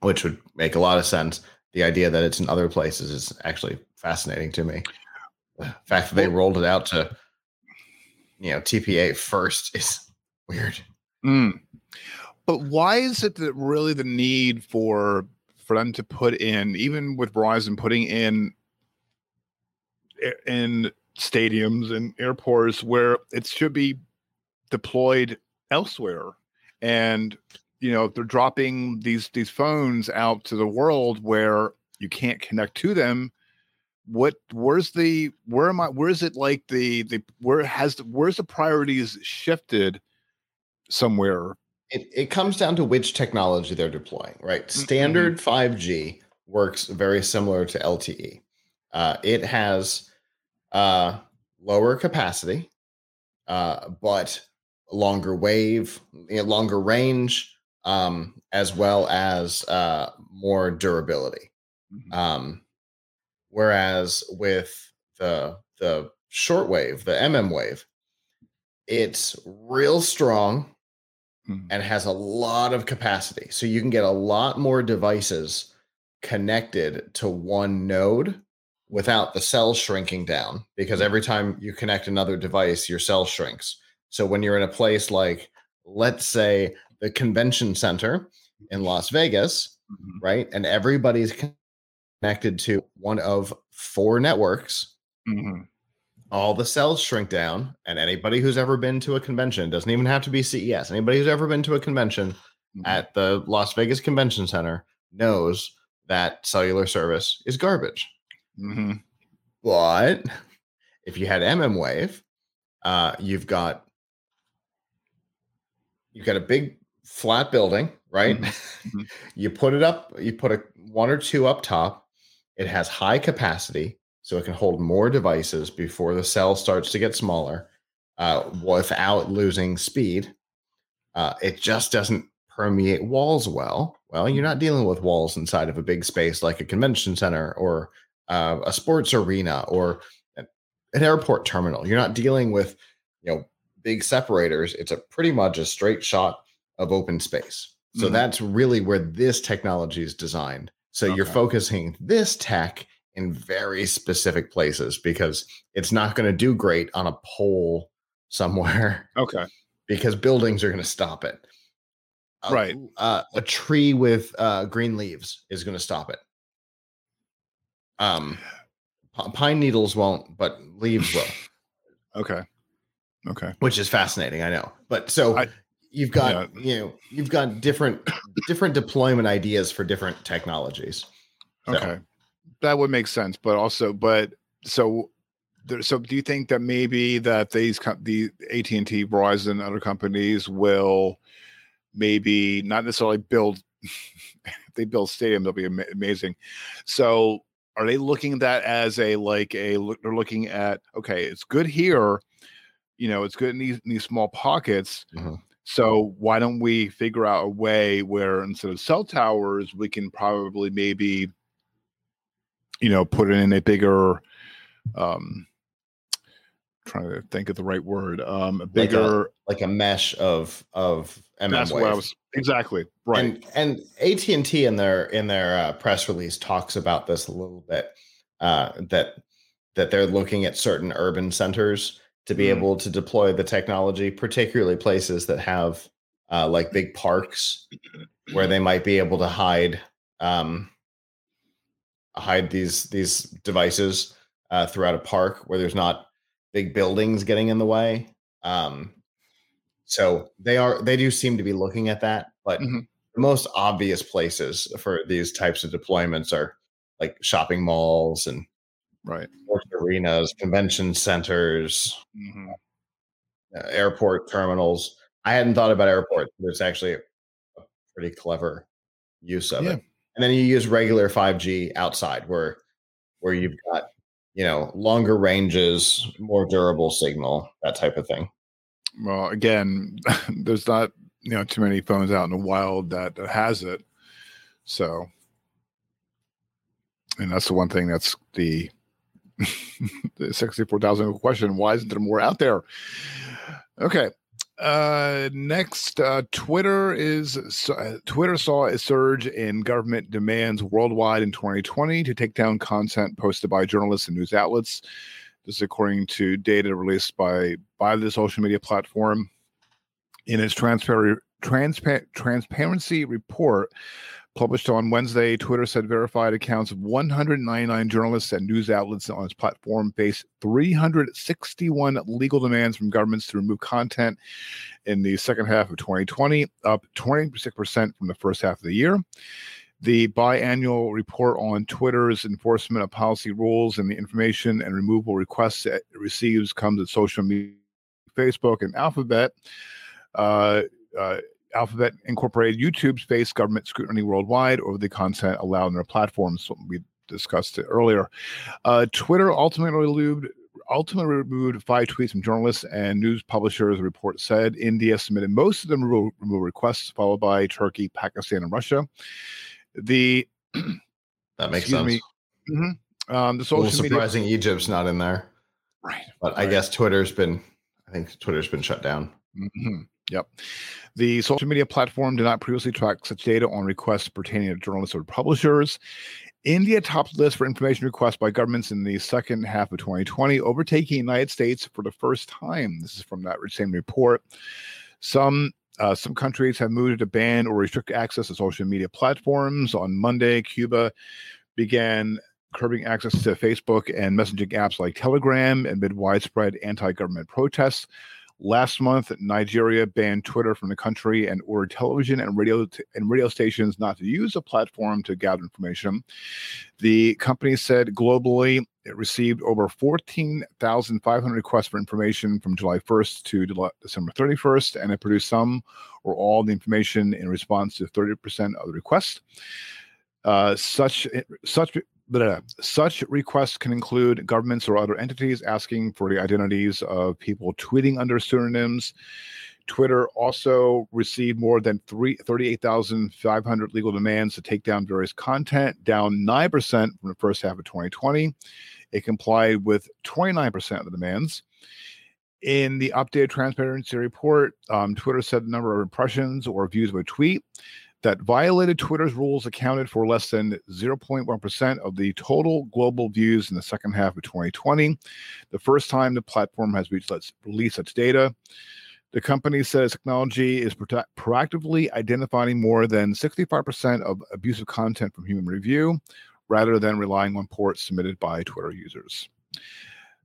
which would make a lot of sense. The idea that it's in other places is actually fascinating to me. The fact that they rolled it out to you know TPA first is weird. Mm. But why is it that really the need for for them to put in, even with Verizon putting in in stadiums and airports where it should be deployed elsewhere, and you know they're dropping these these phones out to the world where you can't connect to them what where's the where am i where's it like the the where has the, where's the priorities shifted somewhere it, it comes down to which technology they're deploying right mm-hmm. standard mm-hmm. 5g works very similar to lte uh, it has uh, lower capacity uh, but longer wave you know, longer range um, as well as uh, more durability mm-hmm. um, Whereas with the the shortwave, the MM wave, it's real strong mm-hmm. and has a lot of capacity. So you can get a lot more devices connected to one node without the cell shrinking down because every time you connect another device, your cell shrinks. So when you're in a place like, let's say, the convention center in Las Vegas, mm-hmm. right? And everybody's connected to one of four networks, mm-hmm. all the cells shrink down. And anybody who's ever been to a convention doesn't even have to be CES. Anybody who's ever been to a convention mm-hmm. at the Las Vegas Convention Center knows that cellular service is garbage. Mm-hmm. But if you had mmWave, uh, you've got you've got a big flat building, right? Mm-hmm. mm-hmm. you put it up, you put a one or two up top. It has high capacity, so it can hold more devices before the cell starts to get smaller, uh, without losing speed. Uh, it just doesn't permeate walls well. Well, you're not dealing with walls inside of a big space like a convention center or uh, a sports arena or an airport terminal. You're not dealing with, you know, big separators. It's a pretty much a straight shot of open space. So mm-hmm. that's really where this technology is designed. So okay. you're focusing this tech in very specific places because it's not going to do great on a pole somewhere. Okay. Because buildings are going to stop it. right. Uh, a tree with uh, green leaves is going to stop it. Um, p- pine needles won't, but leaves will. okay. Okay. Which is fascinating, I know. But so I, you've got yeah. you know you've got different different deployment ideas for different technologies. So. Okay, that would make sense. But also, but so there, so do you think that maybe that these the AT and T, Verizon, other companies will maybe not necessarily build they build stadium they'll be am- amazing so are they looking at that as a like a they're looking at okay it's good here you know it's good in these, in these small pockets mm-hmm. So why don't we figure out a way where instead of cell towers, we can probably maybe, you know, put it in a bigger, um, trying to think of the right word, um, a bigger, like a, like a mesh of of MM That's what I was exactly right. And, and AT and T in their in their uh, press release talks about this a little bit. Uh, that that they're looking at certain urban centers to be mm. able to deploy the technology, particularly places that have uh, like big parks where they might be able to hide um, hide these these devices uh, throughout a park where there's not big buildings getting in the way. Um, so they are they do seem to be looking at that, but mm-hmm. the most obvious places for these types of deployments are like shopping malls and right. Sports arenas convention centers mm-hmm. uh, airport terminals. I hadn't thought about airports but it's actually a, a pretty clever use of yeah. it and then you use regular 5g outside where where you've got you know longer ranges more durable signal that type of thing. Well again there's not you know too many phones out in the wild that, that has it. So and that's the one thing that's the the 64,000 question. Why isn't there more out there? Okay. Uh, next, uh, Twitter is uh, Twitter saw a surge in government demands worldwide in 2020 to take down content posted by journalists and news outlets. This is according to data released by by the social media platform. In its transparency transparency report, Published on Wednesday, Twitter said verified accounts of 199 journalists and news outlets on its platform faced 361 legal demands from governments to remove content in the second half of 2020, up 26% from the first half of the year. The biannual report on Twitter's enforcement of policy rules and the information and removal requests it receives comes at social media, Facebook, and Alphabet. Uh, uh, Alphabet Incorporated YouTube's faced government scrutiny worldwide over the content allowed on their platforms. We discussed it earlier. Uh, Twitter ultimately removed, ultimately removed five tweets from journalists and news publishers. The report said India submitted most of the removal, requests, followed by Turkey, Pakistan, and Russia. The that makes sense. Me, mm-hmm, um, the social surprising media, Egypt's not in there, right? But right. I guess Twitter's been. I think Twitter's been shut down. Mm-hmm. Yep. The social media platform did not previously track such data on requests pertaining to journalists or publishers. India topped the list for information requests by governments in the second half of 2020, overtaking the United States for the first time. This is from that same report. Some uh, some countries have moved to ban or restrict access to social media platforms. On Monday, Cuba began curbing access to Facebook and messaging apps like Telegram amid widespread anti government protests. Last month, Nigeria banned Twitter from the country and ordered television and radio t- and radio stations not to use the platform to gather information. The company said globally it received over 14,500 requests for information from July 1st to December 31st, and it produced some or all the information in response to 30% of the requests. Uh, such such Blah, such requests can include governments or other entities asking for the identities of people tweeting under pseudonyms. Twitter also received more than 38,500 legal demands to take down various content, down 9% from the first half of 2020. It complied with 29% of the demands. In the updated transparency report, um, Twitter said the number of impressions or views of a tweet that violated Twitter's rules accounted for less than 0.1% of the total global views in the second half of 2020, the first time the platform has released such data. The company says technology is pro- proactively identifying more than 65% of abusive content from human review rather than relying on ports submitted by Twitter users.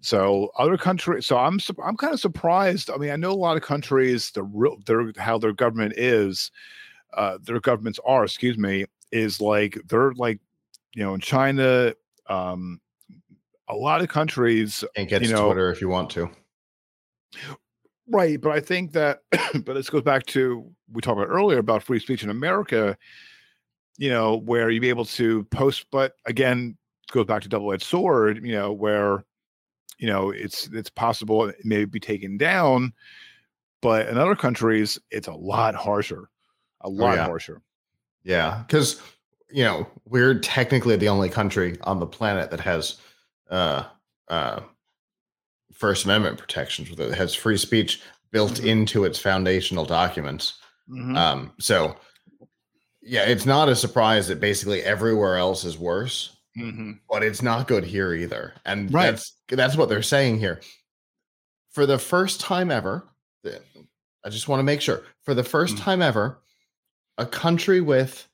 So other countries, so I'm I'm kind of surprised. I mean, I know a lot of countries, the real, their how their government is, uh, their governments are, excuse me, is like they're like, you know, in China, um, a lot of countries can't get you know, Twitter if you want to. Right, but I think that, but this goes back to we talked about earlier about free speech in America. You know, where you'd be able to post, but again, goes back to double-edged sword. You know, where you know it's it's possible it may be taken down, but in other countries it's a lot harsher a oh, lot oh, yeah. harsher. Yeah, because you know we're technically the only country on the planet that has uh, uh, First Amendment protections. That has free speech built mm-hmm. into its foundational documents. Mm-hmm. Um, so, yeah, it's not a surprise that basically everywhere else is worse, mm-hmm. but it's not good here either. And right. that's that's what they're saying here. For the first time ever, I just want to make sure for the 1st mm. time ever, a country with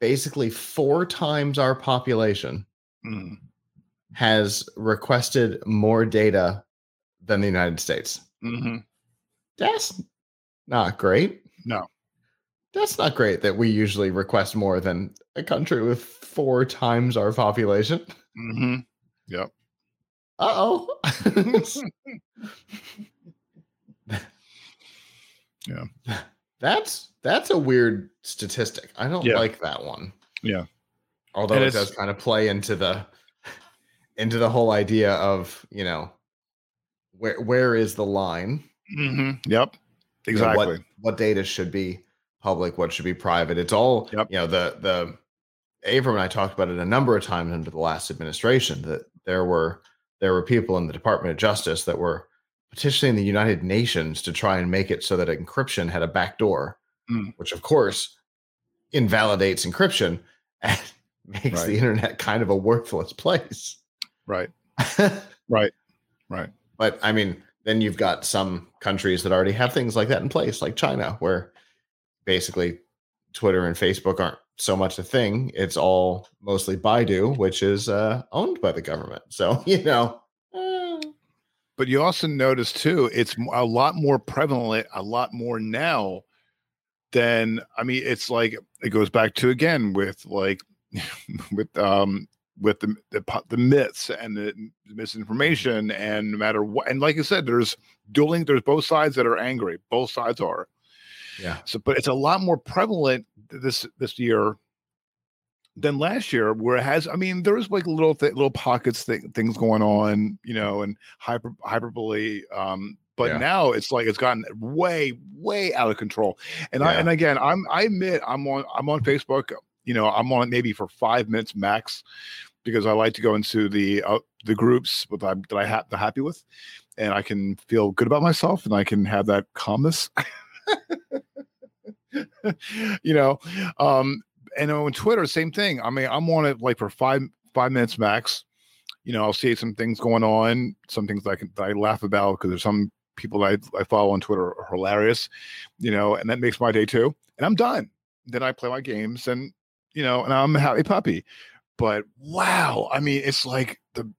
basically four times our population mm. has requested more data than the United States. Mm-hmm. That's not great. No. That's not great that we usually request more than a country with four times our population. Mm-hmm. Yep. Uh oh. yeah. That's that's a weird statistic. I don't yeah. like that one. Yeah. Although and it does kind of play into the into the whole idea of, you know, where where is the line? Mm-hmm. Yep. Exactly. You know, what, what data should be public, what should be private. It's all yep. you know, the the Avram and I talked about it a number of times under the last administration that there were there were people in the Department of Justice that were petitioning the United Nations to try and make it so that encryption had a backdoor, mm. which of course invalidates encryption and makes right. the internet kind of a worthless place. Right. right. Right. But I mean, then you've got some countries that already have things like that in place, like China, where basically Twitter and Facebook aren't so much a thing. It's all mostly Baidu, which is uh, owned by the government. So, you know, but you also notice too, it's a lot more prevalent, a lot more now than I mean, it's like it goes back to again with like with um with the, the the, myths and the misinformation and no matter what and like I said, there's dueling, there's both sides that are angry. Both sides are. Yeah. So but it's a lot more prevalent this this year than last year, where it has. I mean, there's like little th- little pockets th- things going on, you know, and hyper hyperbole. Um, but yeah. now it's like it's gotten way way out of control. And yeah. I and again, I'm I admit I'm on I'm on Facebook. You know, I'm on maybe for five minutes max because I like to go into the uh, the groups with that I have the happy with, and I can feel good about myself and I can have that calmness. you know um and on Twitter, same thing. I mean, I'm on it like for five five minutes max. You know, I'll see some things going on, some things I can I laugh about because there's some people I, I follow on Twitter are hilarious, you know, and that makes my day too. And I'm done. Then I play my games and you know, and I'm a happy puppy. but wow, I mean, it's like the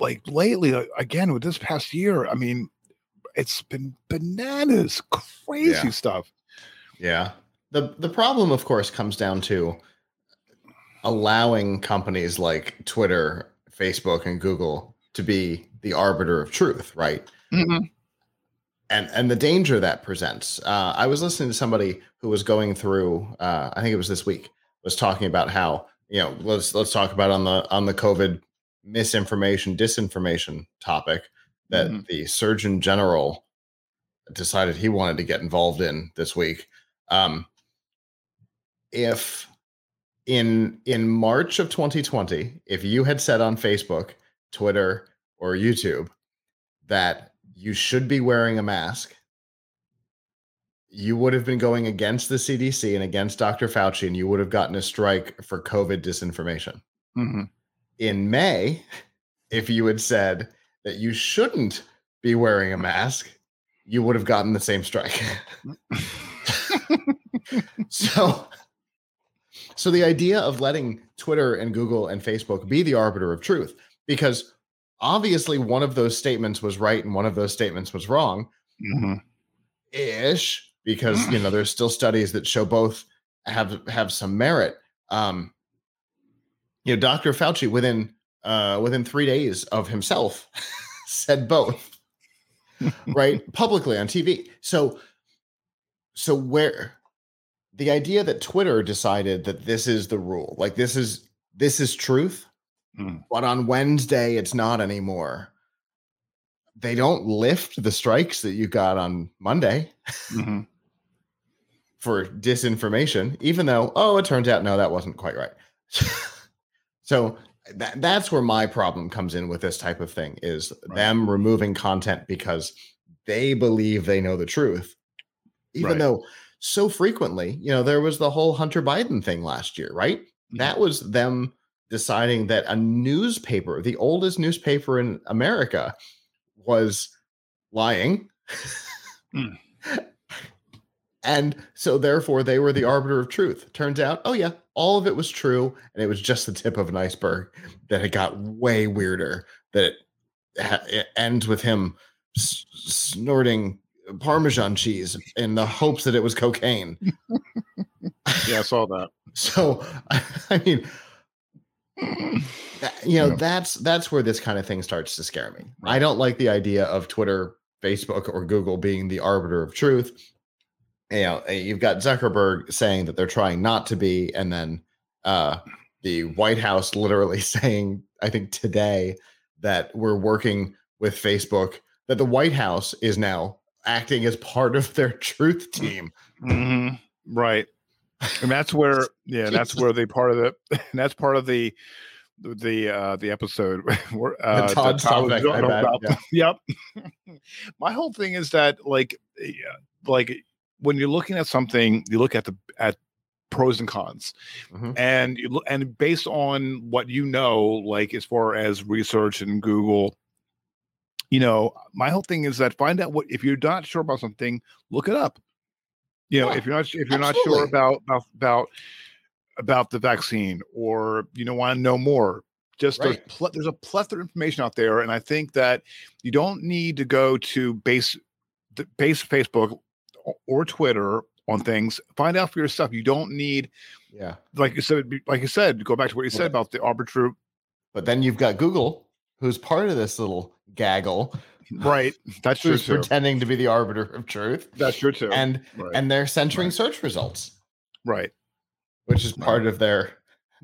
like lately uh, again with this past year. I mean, it's been bananas, crazy yeah. stuff. Yeah. The the problem, of course, comes down to allowing companies like Twitter, Facebook, and Google to be the arbiter of truth, right? Mm-hmm. And and the danger that presents. Uh, I was listening to somebody who was going through. Uh, I think it was this week. Was talking about how you know let's let's talk about on the on the COVID misinformation disinformation topic that mm-hmm. the Surgeon General decided he wanted to get involved in this week. Um, if in in March of 2020, if you had said on Facebook, Twitter, or YouTube that you should be wearing a mask, you would have been going against the CDC and against Dr. Fauci, and you would have gotten a strike for COVID disinformation. Mm-hmm. In May, if you had said that you shouldn't be wearing a mask, you would have gotten the same strike. so so the idea of letting Twitter and Google and Facebook be the arbiter of truth because obviously one of those statements was right and one of those statements was wrong. Mm-hmm. ish because you know there's still studies that show both have have some merit. Um you know dr fauci within uh within three days of himself said both right publicly on tv so so where the idea that twitter decided that this is the rule like this is this is truth Mm. But on Wednesday, it's not anymore. They don't lift the strikes that you got on Monday mm-hmm. for disinformation, even though, oh, it turns out, no, that wasn't quite right. so that, that's where my problem comes in with this type of thing is right. them removing content because they believe they know the truth. Even right. though so frequently, you know, there was the whole Hunter Biden thing last year, right? Mm-hmm. That was them deciding that a newspaper, the oldest newspaper in America, was lying. mm. And so, therefore, they were the arbiter of truth. Turns out, oh, yeah, all of it was true. And it was just the tip of an iceberg that it got way weirder. That it, it ends with him s- snorting Parmesan cheese in the hopes that it was cocaine. yeah, I saw that. So, I mean, you know, yeah. that's that's where this kind of thing starts to scare me. Right. I don't like the idea of Twitter, Facebook, or Google being the arbiter of truth. You know, eh, you've got Zuckerberg saying that they're trying not to be, and then uh, the White House literally saying, I think today, that we're working with Facebook. That the White House is now acting as part of their truth team. Mm-hmm. Right and that's where yeah that's where the part of the that's part of the the uh the episode where uh the Todd Todd about, yeah. yep my whole thing is that like yeah, like when you're looking at something you look at the at pros and cons mm-hmm. and you look and based on what you know like as far as research and google you know my whole thing is that find out what if you're not sure about something look it up you know, yeah, if you're not if you're absolutely. not sure about, about about about the vaccine or you know want to know more, just right. there's, pl- there's a plethora of information out there, and I think that you don't need to go to base the base Facebook or Twitter on things. Find out for yourself. You don't need, yeah, like you said, like you said, go back to what you said about the arbiter. But then you've got Google, who's part of this little gaggle Right. That's true. Too. Pretending to be the arbiter of truth. That's true too. And right. and they're censoring right. search results. Right. Which is part right. of their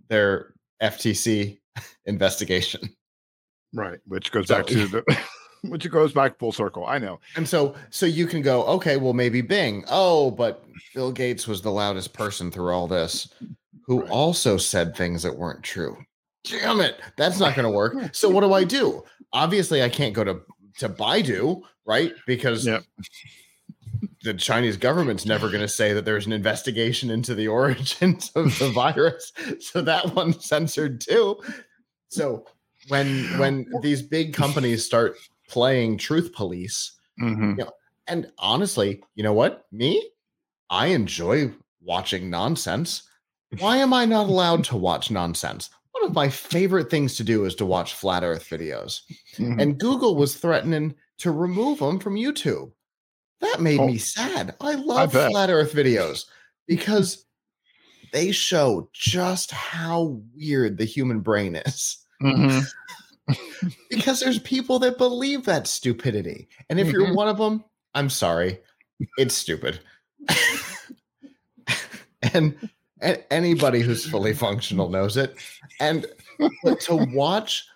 their FTC investigation. Right. Which goes so, back to the which goes back full circle. I know. And so so you can go, okay, well maybe Bing. Oh, but Bill Gates was the loudest person through all this who also said things that weren't true. Damn it. That's not going to work. So what do I do? Obviously I can't go to to Baidu, right? Because yep. the Chinese government's never going to say that there's an investigation into the origins of the virus. So that one's censored too. So when when these big companies start playing truth police, mm-hmm. you know, and honestly, you know what? Me, I enjoy watching nonsense. Why am I not allowed to watch nonsense? Of my favorite things to do is to watch flat Earth videos, mm-hmm. and Google was threatening to remove them from YouTube. That made oh, me sad. I love I flat Earth videos because they show just how weird the human brain is. Mm-hmm. because there's people that believe that stupidity. And if mm-hmm. you're one of them, I'm sorry. It's stupid. and, and anybody who's fully functional knows it. And to watch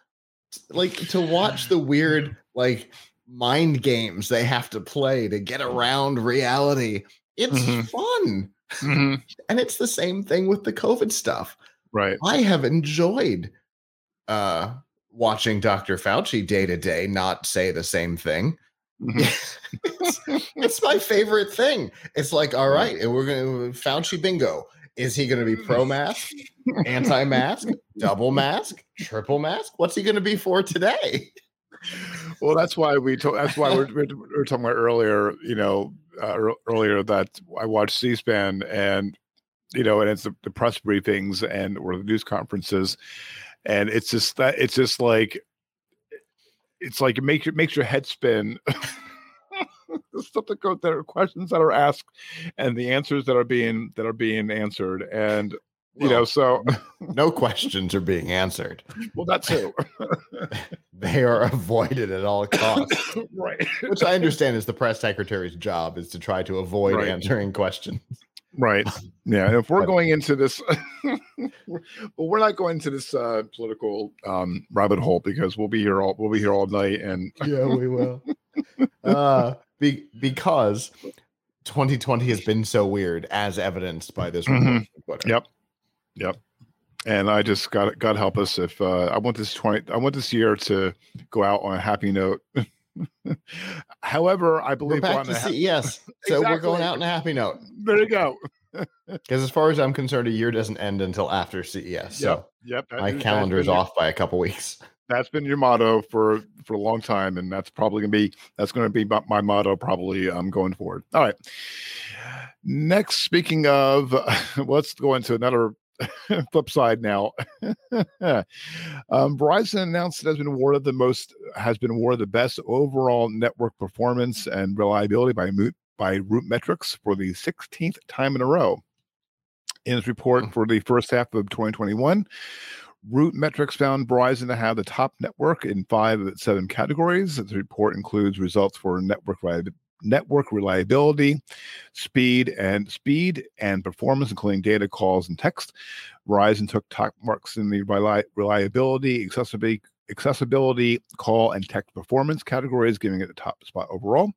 like to watch the weird like mind games they have to play to get around reality. It's mm-hmm. fun. Mm-hmm. and it's the same thing with the COVID stuff. Right. I have enjoyed uh watching Dr. Fauci day to day not say the same thing. Mm-hmm. it's, it's, my favorite thing. It's like, all right, and we're gonna Fauci bingo. Is he gonna be pro mask, anti mask, double mask, triple mask? What's he gonna be for today? Well, that's why we. To- that's why we're, we're, we're talking about earlier. You know, uh, earlier that I watched C-SPAN and you know, and it's the, the press briefings and or the news conferences, and it's just that it's just like it's like it makes it makes your head spin. the stuff that go there are questions that are asked and the answers that are being that are being answered and you know so no questions are being answered. Well that's too they are avoided at all costs. Right. Which i understand is the press secretary's job is to try to avoid right. answering questions. Right. Yeah if we're going into this well we're not going to this uh political um rabbit hole because we'll be here all we'll be here all night and yeah we will. Uh be, because 2020 has been so weird as evidenced by this mm-hmm. yep Yep. And I just got God help us if uh, I want this twenty I want this year to go out on a happy note. However, I believe we're back to ha- CES, so exactly. we're going out on a happy note. There you go. Because as far as I'm concerned, a year doesn't end until after CES. So yep, yep my calendar is off by a couple weeks. That's been your motto for for a long time, and that's probably gonna be that's gonna be my, motto probably um, going forward. All right. Next, speaking of, let's go into another flip side now. um, Verizon announced it has been awarded the most has been awarded the best overall network performance and reliability by by RootMetrics for the 16th time in a row. In its report hmm. for the first half of 2021, RootMetrics found Verizon to have the top network in five of its seven categories. The report includes results for network network reliability, speed and speed and performance, including data calls and text. Verizon took top marks in the reliability, accessibility, accessibility, call, and text performance categories, giving it the top spot overall.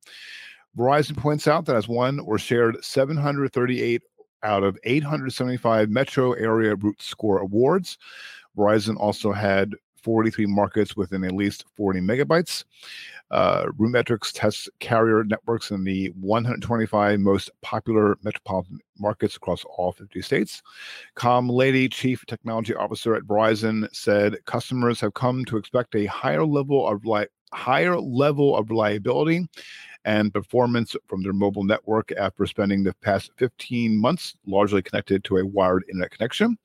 Verizon points out that has won or shared 738 out of 875 metro area RootScore awards. Verizon also had 43 markets within at least 40 megabytes. Uh, RootMetrics tests carrier networks in the 125 most popular metropolitan markets across all 50 states. Kyle Malady, Chief Technology Officer at Verizon, said customers have come to expect a higher level of li- higher level of reliability and performance from their mobile network after spending the past 15 months largely connected to a wired internet connection.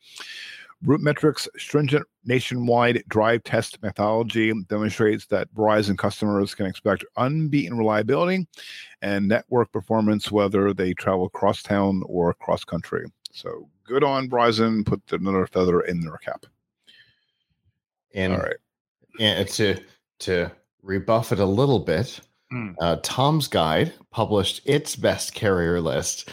RootMetrics' stringent nationwide drive test methodology demonstrates that Verizon customers can expect unbeaten reliability and network performance whether they travel cross town or cross country. So good on Verizon, put another feather in their cap. And, All right. And to to rebuff it a little bit, mm. uh, Tom's Guide published its best carrier list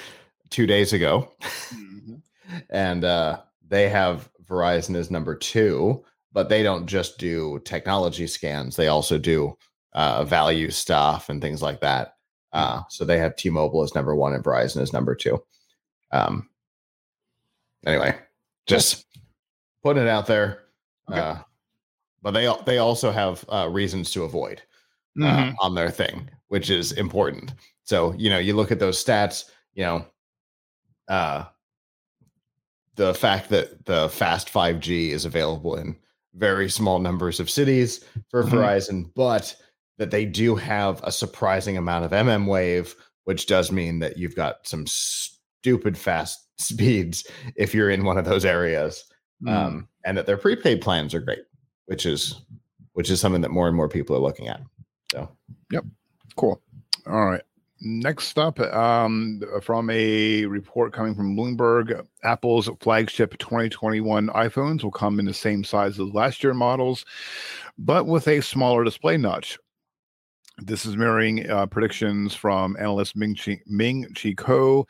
two days ago. Mm-hmm. and uh, they have Verizon is number two, but they don't just do technology scans; they also do uh, value stuff and things like that. Uh, so they have T-Mobile as number one and Verizon as number two. Um, anyway, just putting it out there. Okay. Uh, but they they also have uh, reasons to avoid uh, mm-hmm. on their thing, which is important. So you know, you look at those stats. You know, uh, the fact that the fast 5G is available in very small numbers of cities for mm-hmm. Verizon, but that they do have a surprising amount of mmWave, which does mean that you've got some stupid fast speeds if you're in one of those areas. Mm. Um, and that their prepaid plans are great, which is which is something that more and more people are looking at. So, yep, cool. All right. Next up, um, from a report coming from Bloomberg, Apple's flagship 2021 iPhones will come in the same size as last year models, but with a smaller display notch. This is mirroring uh, predictions from analyst Ming Chi, Ming Chi Kuo.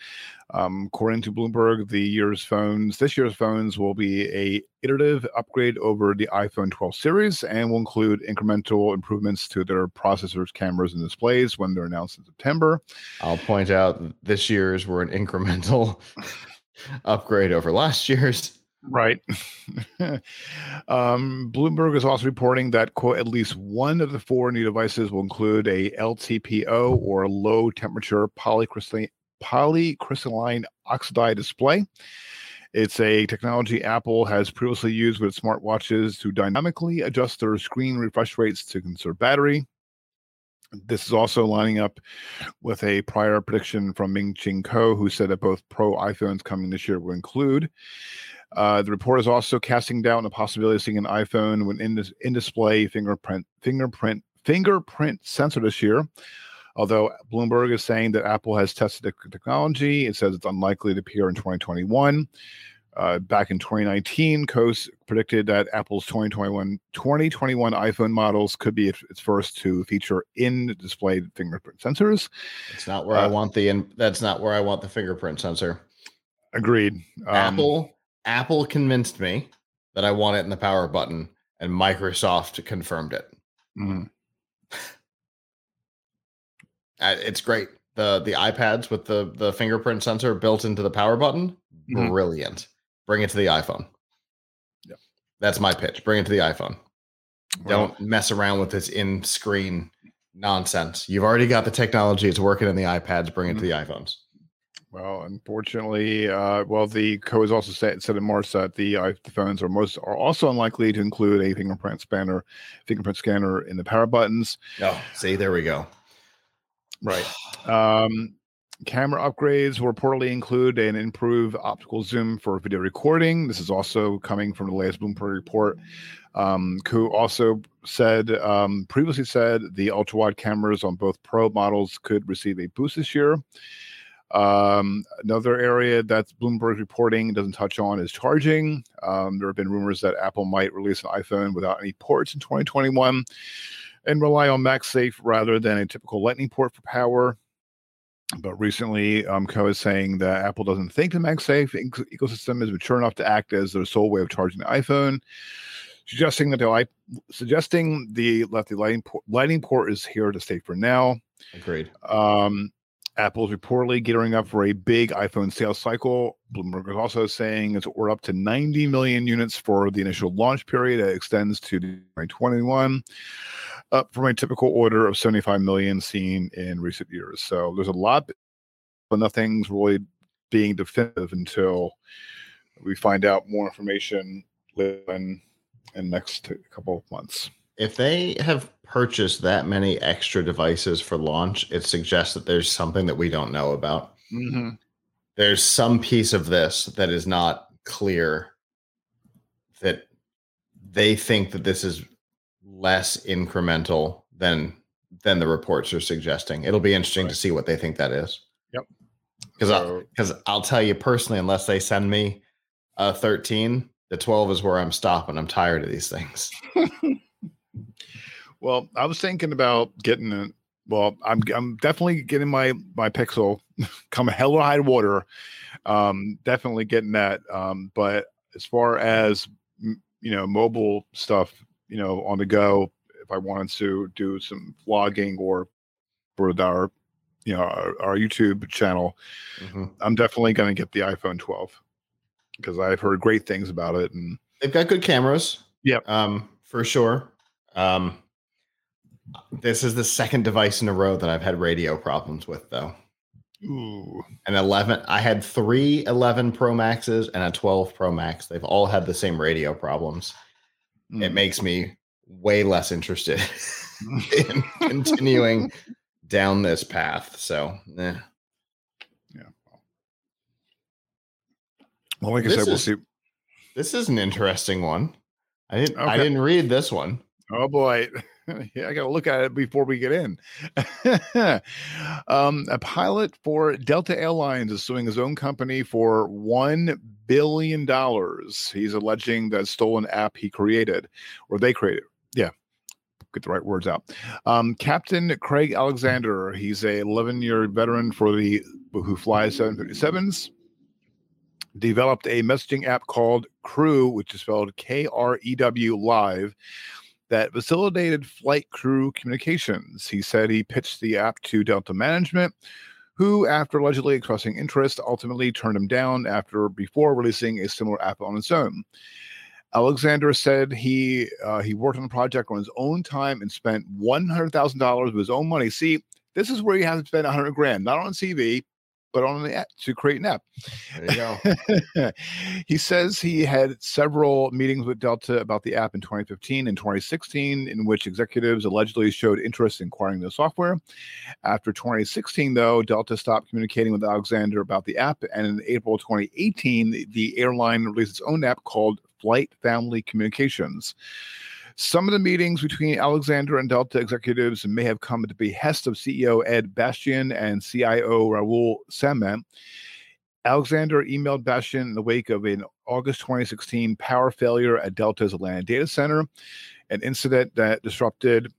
Um, according to Bloomberg, the year's phones, this year's phones will be a iterative upgrade over the iPhone 12 series and will include incremental improvements to their processors, cameras, and displays when they're announced in September. I'll point out this year's were an incremental upgrade over last year's. Right. um, Bloomberg is also reporting that, quote, at least one of the four new devices will include a LTPO or low temperature polycrystalline, polycrystalline oxide display. It's a technology Apple has previously used with smartwatches to dynamically adjust their screen refresh rates to conserve battery. This is also lining up with a prior prediction from Ming Chi Kuo, who said that both Pro iPhones coming this year will include uh, the report is also casting doubt on the possibility of seeing an iPhone with in, in display fingerprint fingerprint fingerprint sensor this year. Although Bloomberg is saying that Apple has tested the technology, it says it's unlikely to appear in 2021. Uh, back in 2019, Kuo predicted that Apple's 2021 2021 iPhone models could be its first to feature in-display fingerprint sensors. It's not where uh, I want the in, that's not where I want the fingerprint sensor. Agreed. Um, Apple Apple convinced me that I want it in the power button, and Microsoft confirmed it. Mm-hmm. it's great. the The iPads with the the fingerprint sensor built into the power button, mm-hmm. brilliant. Bring it to the iPhone. Yep. That's my pitch. Bring it to the iPhone. Well, Don't mess around with this in screen nonsense. You've already got the technology. It's working in the iPads. Bring it mm-hmm. to the iPhones. Well, unfortunately, uh, well, the Kuo also said, said in March that the iPhones are most are also unlikely to include a fingerprint scanner, fingerprint scanner in the power buttons. Oh, see, there we go. Right. Um, camera upgrades will reportedly include an improved optical zoom for video recording. This is also coming from the latest Bloomberg report. Um, also said um, previously said the ultra wide cameras on both Pro models could receive a boost this year. Um, another area that Bloomberg reporting doesn't touch on is charging. Um, there have been rumors that Apple might release an iPhone without any ports in 2021 and rely on MagSafe rather than a typical Lightning port for power. But recently, um, Kuo is saying that Apple doesn't think the MagSafe ecosystem is mature enough to act as their sole way of charging the iPhone, suggesting that the suggesting the that the Lightning port, Lightning port is here to stay for now. Agreed. Um, Apple is reportedly gearing up for a big iPhone sales cycle. Bloomberg is also saying it's we're up to 90 million units for the initial launch period. It extends to 2021, up from a typical order of 75 million seen in recent years. So there's a lot, but nothing's really being definitive until we find out more information in in next couple of months if they have purchased that many extra devices for launch, it suggests that there's something that we don't know about. Mm-hmm. There's some piece of this that is not clear that they think that this is less incremental than than the reports are suggesting. It'll be interesting right. to see what they think that is. Yep. Because so, because I'll, I'll tell you personally, unless they send me a 13, the 12 is where I'm stopping. I'm tired of these things. Well, I was thinking about getting a well, I'm I'm definitely getting my my Pixel come hell or high water. Um, definitely getting that. Um, but as far as you know, mobile stuff, you know, on the go, if I wanted to do some vlogging or for our you know our, our YouTube channel, mm-hmm. I'm definitely going to get the iPhone 12 because I've heard great things about it and they've got good cameras. Yep. Um, for sure. Um, this is the second device in a row that I've had radio problems with, though. Ooh. An 11. I had three 11 Pro Maxes and a 12 Pro Max. They've all had the same radio problems. Mm. It makes me way less interested in continuing down this path. So, eh. yeah. Well, like I said, we'll see. This is an interesting one. I didn't. Okay. I didn't read this one. Oh boy. I got to look at it before we get in. um, a pilot for Delta Airlines is suing his own company for $1 billion. He's alleging that stolen app he created or they created. Yeah, get the right words out. Um, Captain Craig Alexander, he's a 11 year veteran for the who flies 757s. Developed a messaging app called Krew, which is spelled K R E W Live, that facilitated flight crew communications. He said he pitched the app to Delta management, who, after allegedly expressing interest, ultimately turned him down after before releasing a similar app on its own. Alexander said he uh, he worked on the project on his own time and spent one hundred thousand dollars of his own money. See, this is where you have to spend a hundred grand, not on CV, but on the app to create an app. There you go. he says he had several meetings with Delta about the app in 2015 and 2016, in which executives allegedly showed interest in acquiring the software. After 2016, though, Delta stopped communicating with Alexander about the app, and in April 2018, the airline released its own app called Flight Family Communications. Some of the meetings between Alexander and Delta executives may have come at the behest of CEO Ed Bastian and CIO Rahul Samant. Alexander emailed Bastian in the wake of an August 2016 power failure at Delta's Atlanta data center, an incident that disrupted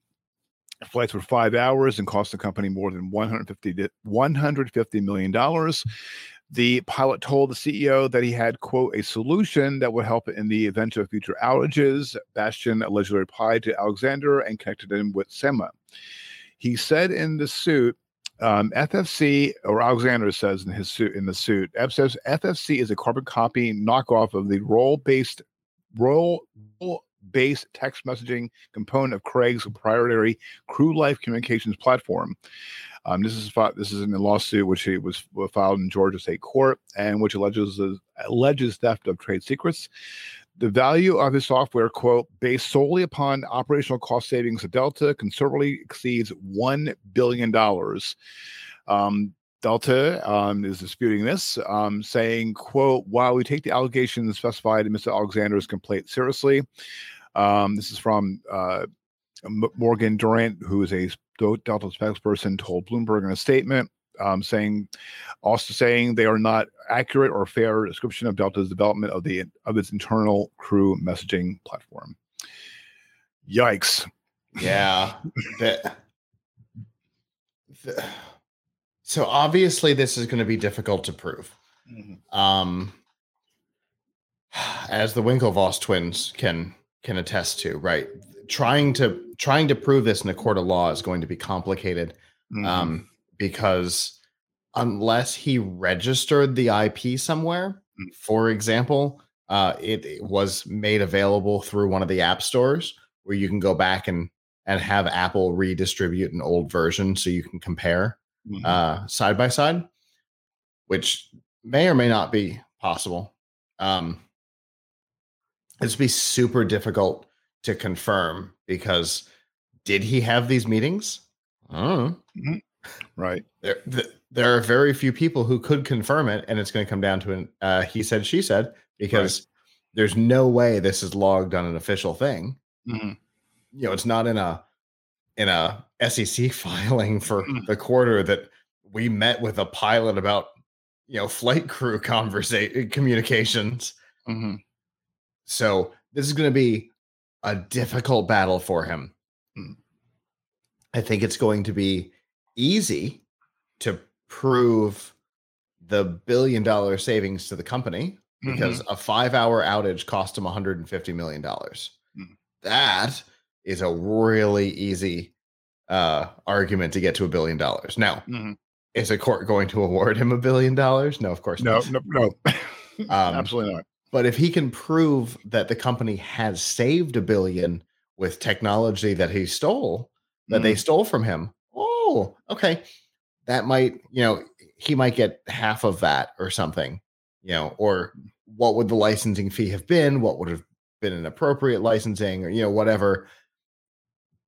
flights for five hours and cost the company more than 150, $150 million. The pilot told the CEO that he had, quote, a solution that would help in the event of future outages. Bastian allegedly replied to Alexander and connected him with Sema. He said in the suit, um, FFC, or Alexander says in his suit in the suit, FFC is a carbon copy knockoff of the role-based role based text messaging component of Craig's proprietary Krew Life communications platform. Um, this is this is in the lawsuit which was filed in Georgia State Court and which alleges alleges theft of trade secrets. The value of his software, quote, based solely upon operational cost savings of Delta, considerably exceeds one billion dollars. Um, Delta um, is disputing this, um, saying, quote, while we take the allegations specified in Mr. Alexander's complaint seriously, um, this is from uh, Morgan Durant, who is a Delta spokesperson, told Bloomberg in a statement um, saying, also saying they are not accurate or fair description of Delta's development of the of its internal crew messaging platform. Yikes! Yeah. the, the, so obviously, this is going to be difficult to prove. Mm-hmm. Um, as the Winklevoss twins can can attest to, right? Trying to trying to prove this in a court of law is going to be complicated mm-hmm. um, because unless he registered the IP somewhere, mm-hmm. for example, uh, it, it, was made available through one of the app stores where you can go back and and have Apple redistribute an old version so you can compare mm-hmm. uh, side by side, which may or may not be possible. Um, it's be super difficult to confirm because did he have these meetings? Mm-hmm. Right. There, there are very few people who could confirm it, and it's going to come down to an uh, he said, she said, because right. there's no way this is logged on an official thing. Mm-hmm. You know, it's not in a in a SEC filing for mm-hmm. the quarter that we met with a pilot about you know flight crew conversation communications. Mm-hmm. So this is going to be a difficult battle for him. Hmm. I think it's going to be easy to prove the billion dollar savings to the company because mm-hmm. a five hour outage cost him $150 million. Mm-hmm. That is a really easy uh, argument to get to a billion dollars. Now, mm-hmm. is a court going to award him a billion dollars? No, of course no, not. No, no, um, absolutely not. But if he can prove that the company has saved a billion with technology that he stole, that mm. they stole from him, oh, okay. That might, you know, he might get half of that or something, you know, or what would the licensing fee have been? What would have been an appropriate licensing or, you know, whatever.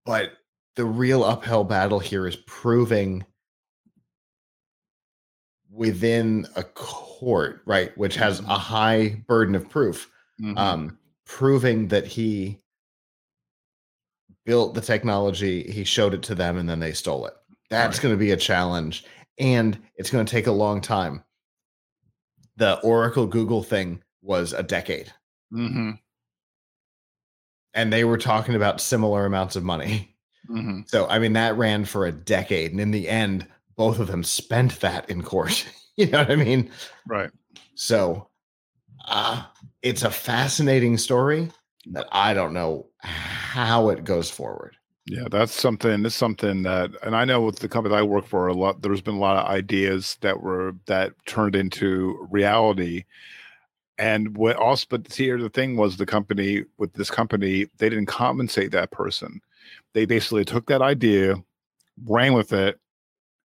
But the real uphill battle here is proving within a court, right, which has a mm-hmm. high burden of proof, mm-hmm. um, proving that he built the technology, he showed it to them, and then they stole it. That's right. going to be a challenge, and it's going to take a long time. The Oracle Google thing was a decade. Mm-hmm. And they were talking about similar amounts of money. Mm-hmm. So, I mean, that ran for a decade. And in the end, both of them spent that in court. you know what I mean? Right. So, uh, it's a fascinating story that I don't know how it goes forward. Yeah, that's something. That's something that, and I know with the company I work for, a lot. There's been a lot of ideas that were that turned into reality. And what also, but here the thing was, the company with this company, they didn't compensate that person. They basically took that idea, ran with it,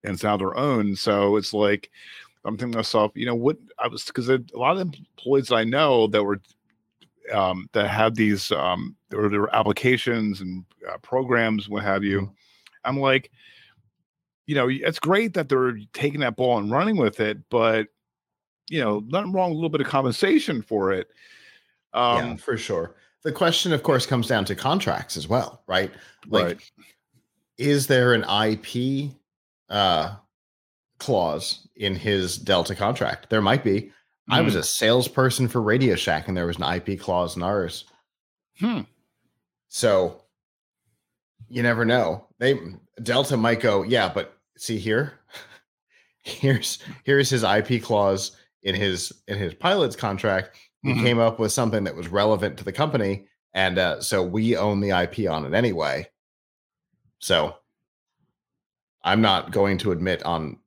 and it's now their own. So it's like I'm thinking to myself, you know, what I was because a lot of employees I know that were um, that had these um, there were applications and uh, programs, what have you. Mm-hmm. I'm like, you know, it's great that they're taking that ball and running with it, but you know, nothing wrong, a little bit of compensation for it. Um, yeah, for sure. The question, of course, comes down to contracts as well, right? Like, right. is there an IP uh, clause in his Delta contract? There might be. Mm. I was hmm. a salesperson for Radio Shack, and there was an IP clause in ours. Hmm. So you never know. They Delta might go, yeah, but see here, here's here's his IP clause in his in his pilot's contract. He mm-hmm. came up with something that was relevant to the company, and uh, so we own the IP on it anyway. So I'm not going to admit on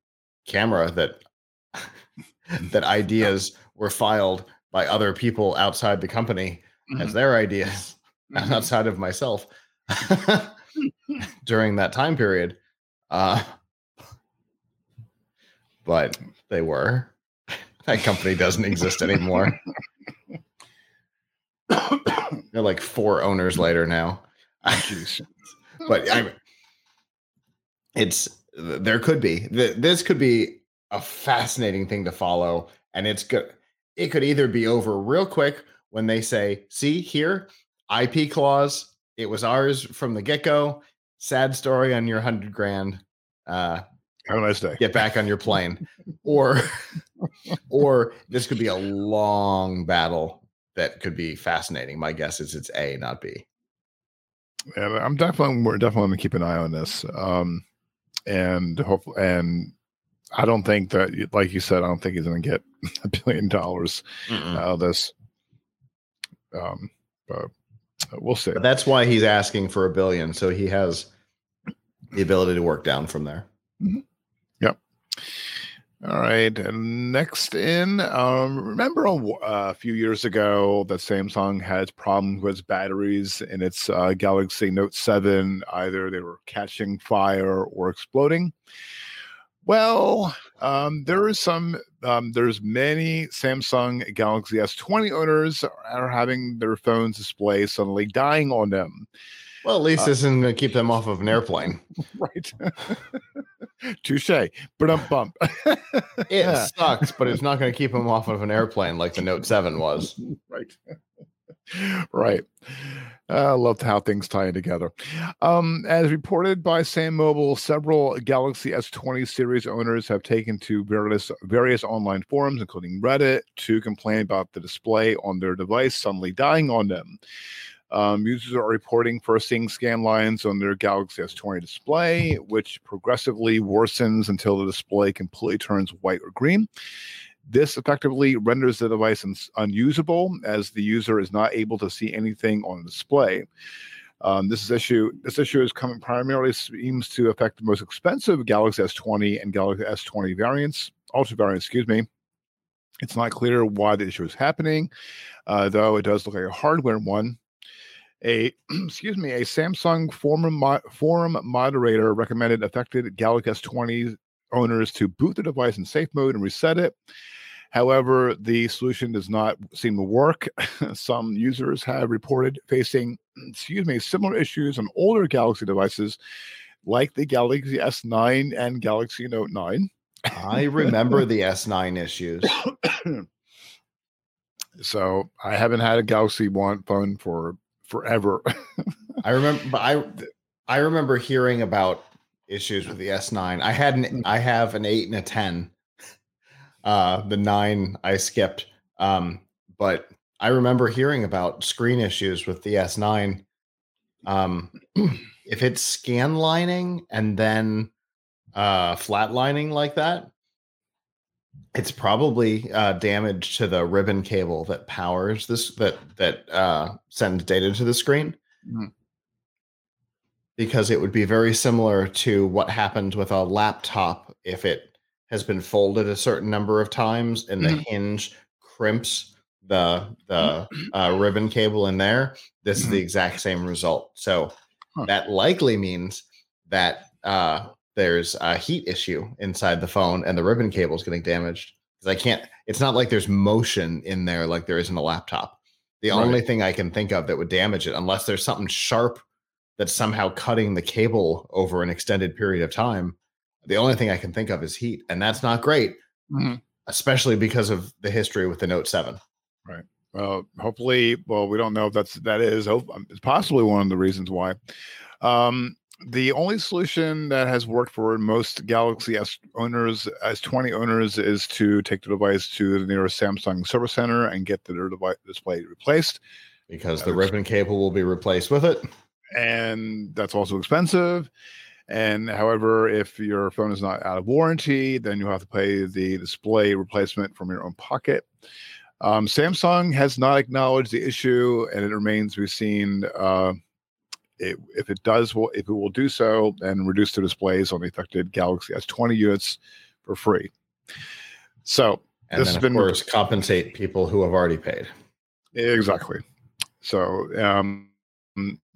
camera that that ideas were filed by other people outside the company mm-hmm. as their ideas mm-hmm. outside of myself during that time period. Uh, but they were. That company doesn't exist anymore. They're like four owners later now. but I it's there could be this could be a fascinating thing to follow and it's good it could either be over real quick when they say see here ip clause it was ours from the get-go sad story on your 100 grand uh have a nice day. get back on your plane. Or or this could be a long battle that could be fascinating my guess is it's a not b yeah i'm definitely we're definitely going to keep an eye on this um and hopefully, and I don't think that, like you said, I don't think he's going to get a billion dollars Mm-mm. out of this. Um, but we'll see. But that's why he's asking for a billion, so he has the ability to work down from there. Mm-hmm. Yep. All right. And next in, um, remember a, a, few years ago that Samsung had problems with batteries in its uh, Galaxy Note 7. Either they were catching fire or exploding. Well, um, there is some. Um, there's many Samsung Galaxy S20 owners are having their phones display suddenly dying on them. Well, at least uh, this isn't going to keep them off of an airplane. Right. Touche. Bump bump. it sucks, but it's not going to keep them off of an airplane like the Note 7 was. Right. right. I love how things tie in together. Um, as reported by SamMobile, several Galaxy S20 series owners have taken to various various online forums, including Reddit, to complain about the display on their device suddenly dying on them. Um, users are reporting first seeing scan lines on their Galaxy S20 display, which progressively worsens until the display completely turns white or green. This effectively renders the device un- unusable as the user is not able to see anything on the display. Um, this is issue. This issue is coming primarily seems to affect the most expensive Galaxy S20 and Galaxy S20 variants, Ultra variants. Excuse me. It's not clear why the issue is happening, uh, though it does look like a hardware one a excuse me a Samsung forum mo- forum moderator recommended affected Galaxy S20 owners to boot the device in safe mode and reset it. However, the solution does not seem to work. Some users have reported facing, excuse me, similar issues on older Galaxy devices like the Galaxy S9 and Galaxy Note 9. I remember the S9 issues. So I haven't had a Galaxy One phone for forever. I remember, I I remember hearing about issues with the S9. I had an mm. I have an eight and a ten. Uh, the nine I skipped. Um, but I remember hearing about screen issues with the S9. Um, if it's scan lining and then uh, flat lining like that, it's probably uh, damage to the ribbon cable that powers this that that uh, sends data to the screen. Mm-hmm. Because it would be very similar to what happens with a laptop if it has been folded a certain number of times and the mm-hmm. hinge crimps the the uh, ribbon cable in there. This mm-hmm. is the mm-hmm. exact same result. So huh. that likely means that uh, there's a heat issue inside the phone and the ribbon cable is getting damaged because I can't. It's not like there's motion in there like there is in a laptop. The right. only thing I can think of that would damage it, unless there's something sharp that's somehow cutting the cable over an extended period of time, the only thing I can think of is heat, and that's not great, mm-hmm. especially because of the history with the Note Seven. Right. Well, hopefully, well, we don't know if that's that is. It's possibly one of the reasons why. Um, the only solution that has worked for most Galaxy S owners, S20 owners, is to take the device to the nearest Samsung service center and get the device display replaced. Because the ribbon cable will be replaced with it. And that's also expensive. And however, if your phone is not out of warranty, then you have to pay the display replacement from your own pocket. Um, Samsung has not acknowledged the issue, and it remains to be seen. Uh, it, if it does, if it will do so, and reduce the displays on the affected Galaxy S20 units for free. So and this then, has been, of course, compensate people who have already paid. Exactly. So, um,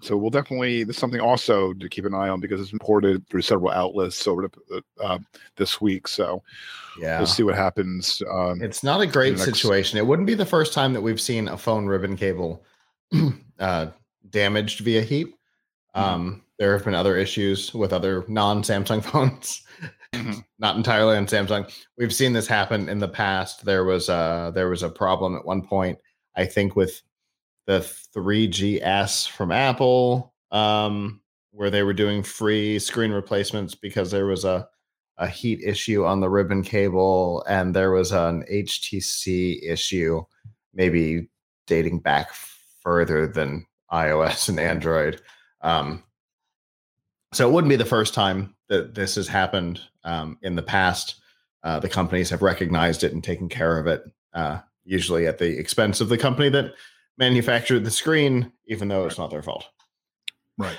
so we'll definitely this is something also to keep an eye on because it's imported through several outlets over the, uh, this week. So, yeah, we'll see what happens. Um, it's not a great next... situation. It wouldn't be the first time that we've seen a phone ribbon cable uh, damaged via heat. Mm-hmm. Um, there have been other issues with other non-Samsung phones, mm-hmm. not entirely on Samsung. We've seen this happen in the past. There was a there was a problem at one point, I think, with the 3GS from Apple, um, where they were doing free screen replacements because there was a a heat issue on the ribbon cable, and there was an HTC issue, maybe dating back further than iOS and Android. Um, so it wouldn't be the first time that this has happened um, in the past. Uh, the companies have recognized it and taken care of it, uh, usually at the expense of the company that manufactured the screen, even though it's not their fault. Right.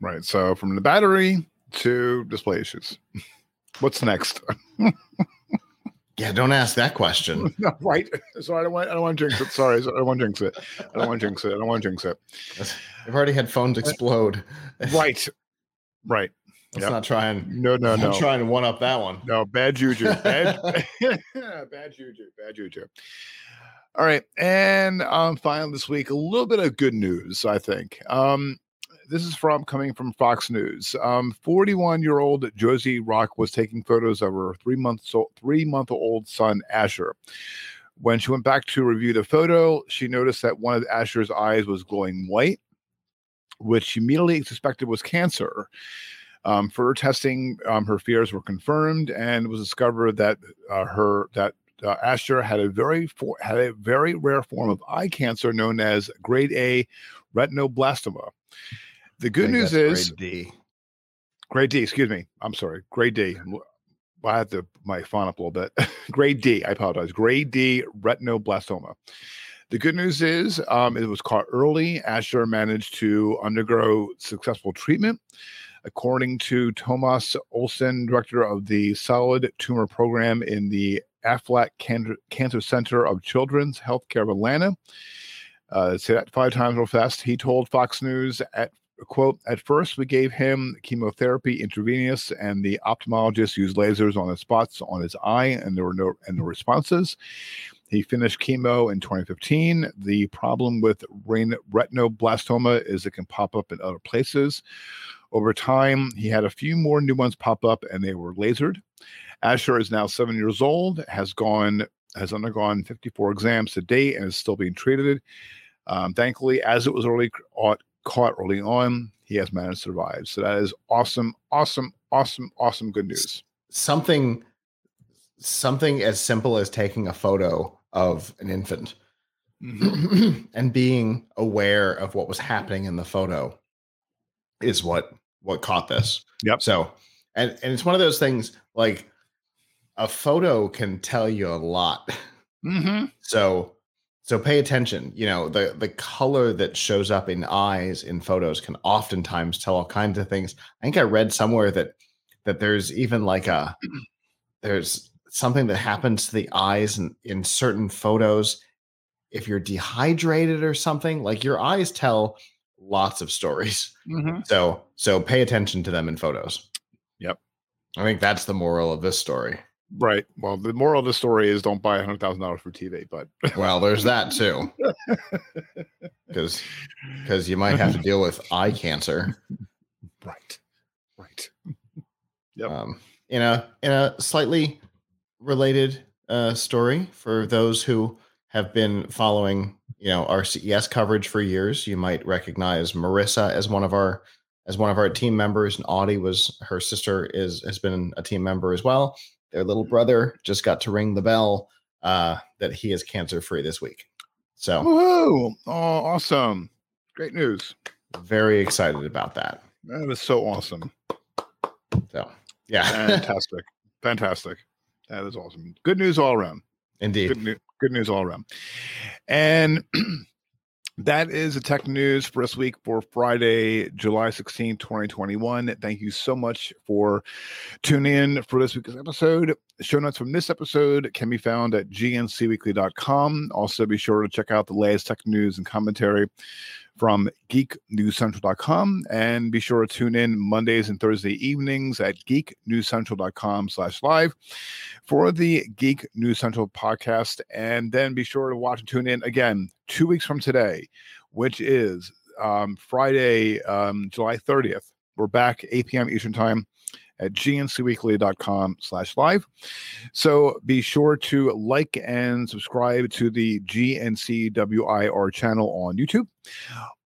Right. So from the battery to display issues. What's next? Yeah, don't ask that question. no, right. Sorry, I don't want. I don't want to jinx it. Sorry, I don't want to jinx it. I don't want to jinx it. I don't want to jinx it. I've already had phones explode. Right. Right. Let's yep. not try and no, no, no. Trying to one up that one. No, bad juju. Bad, bad juju. Bad juju. All right, and um, finally this week, a little bit of good news. I think. Um, this is from coming from Fox News. 41 um, year old Josie Rock was taking photos of her three months old, three month old son Asher. When she went back to review the photo, she noticed that one of Asher's eyes was glowing white, which she immediately suspected was cancer. Um, further testing, um, her fears were confirmed, and it was discovered that uh, her that uh, Asher had a very for, had a very rare form of eye cancer known as grade A retinoblastoma. The good news is grade D. Grade D, excuse me. I'm sorry. Grade D. I had to my phone up a little bit. grade D. I apologize. Grade D retinoblastoma. The good news is um, it was caught early. Asher managed to undergo successful treatment. According to Thomas Olson, director of the Solid Tumor Program in the Aflac Cancer Center of Children's Healthcare of Atlanta, uh, say that five times real fast. He told Fox News at quote, at first we gave him chemotherapy intravenous and the ophthalmologist used lasers on the spots on his eye and there were no and no responses. He finished chemo in 2015. The problem with retinoblastoma is it can pop up in other places. Over time, he had a few more new ones pop up and they were lasered. Asher is now seven years old, has gone has undergone 54 exams to date and is still being treated. Um, thankfully, as it was early caught, early on, he has managed to survive. So that is awesome, awesome, awesome, awesome good news. Something, something as simple as taking a photo of an infant mm-hmm. and being aware of what was happening in the photo is what what caught this. Yep. So, and and it's one of those things like a photo can tell you a lot. Mm-hmm. So so pay attention. You know, the the color that shows up in eyes in photos can oftentimes tell all kinds of things. I think I read somewhere that that there's even like a there's something that happens to the eyes in, in certain photos if you're dehydrated or something like your eyes tell lots of stories mm-hmm. so so pay attention to them in photos yep i think that's the moral of this story Right. Well, the moral of the story is don't buy a hundred thousand dollars for TV, but well, there's that too, because because you might have to deal with eye cancer. Right. Right. Yep. Um, in a in a slightly related uh, story for those who have been following, you know, our CES coverage for years, you might recognize Marissa as one of our as one of our team members, and Audie was her sister is has been a team member as well their little brother just got to ring the bell uh, that he is cancer free this week. So, Woo-hoo! oh, awesome! Great news. Very excited about that. That is so awesome. So, yeah, fantastic, fantastic. That is awesome. Good news all around. Indeed. Good, new- good news all around. And that is the tech news for this week for Friday, July 16, 2021. Thank you so much for tuning in for this week's episode. Show notes from this episode can be found at gncweekly.com. Also, be sure to check out the latest tech news and commentary from geeknewscentral.com and be sure to tune in Mondays and Thursday evenings at geeknewscentral.com slash live for the Geek News Central podcast. And then be sure to watch and tune in again two weeks from today, which is um, Friday, um, July 30th. We're back 8 p.m. Eastern Time at gncweekly.com slash live. So be sure to like and subscribe to the GNCWIR channel on YouTube.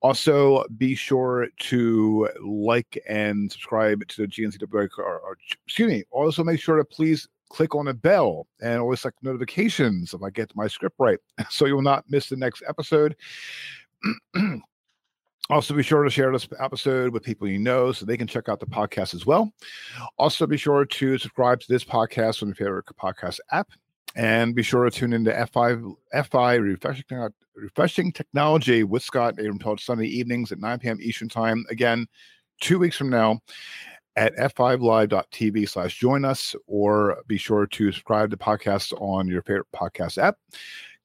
Also, be sure to like and subscribe to the GNCWIR, or, or, excuse me, also make sure to please click on the bell and always like notifications if I get my script right so you will not miss the next episode. Also, be sure to share this episode with people you know so they can check out the podcast as well. Also, be sure to subscribe to this podcast on your favorite podcast app. And be sure to tune into F5 FI Refreshing, Refreshing Technology with Scott Avram told Sunday evenings at 9 p.m. Eastern Time. Again, two weeks from now at f5live.tv slash join us, or be sure to subscribe to podcasts on your favorite podcast app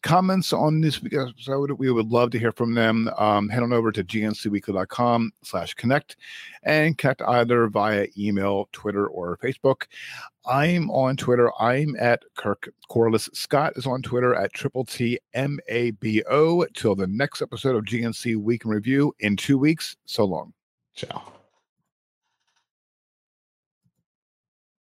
comments on this week's episode, we would love to hear from them. Um, head on over to gncweekly.com slash connect and connect either via email, Twitter, or Facebook. I'm on Twitter. I'm at Kirk Corliss. Scott is on Twitter at Triple T M A B O. Till the next episode of GNC Week in Review in two weeks. So long. Ciao.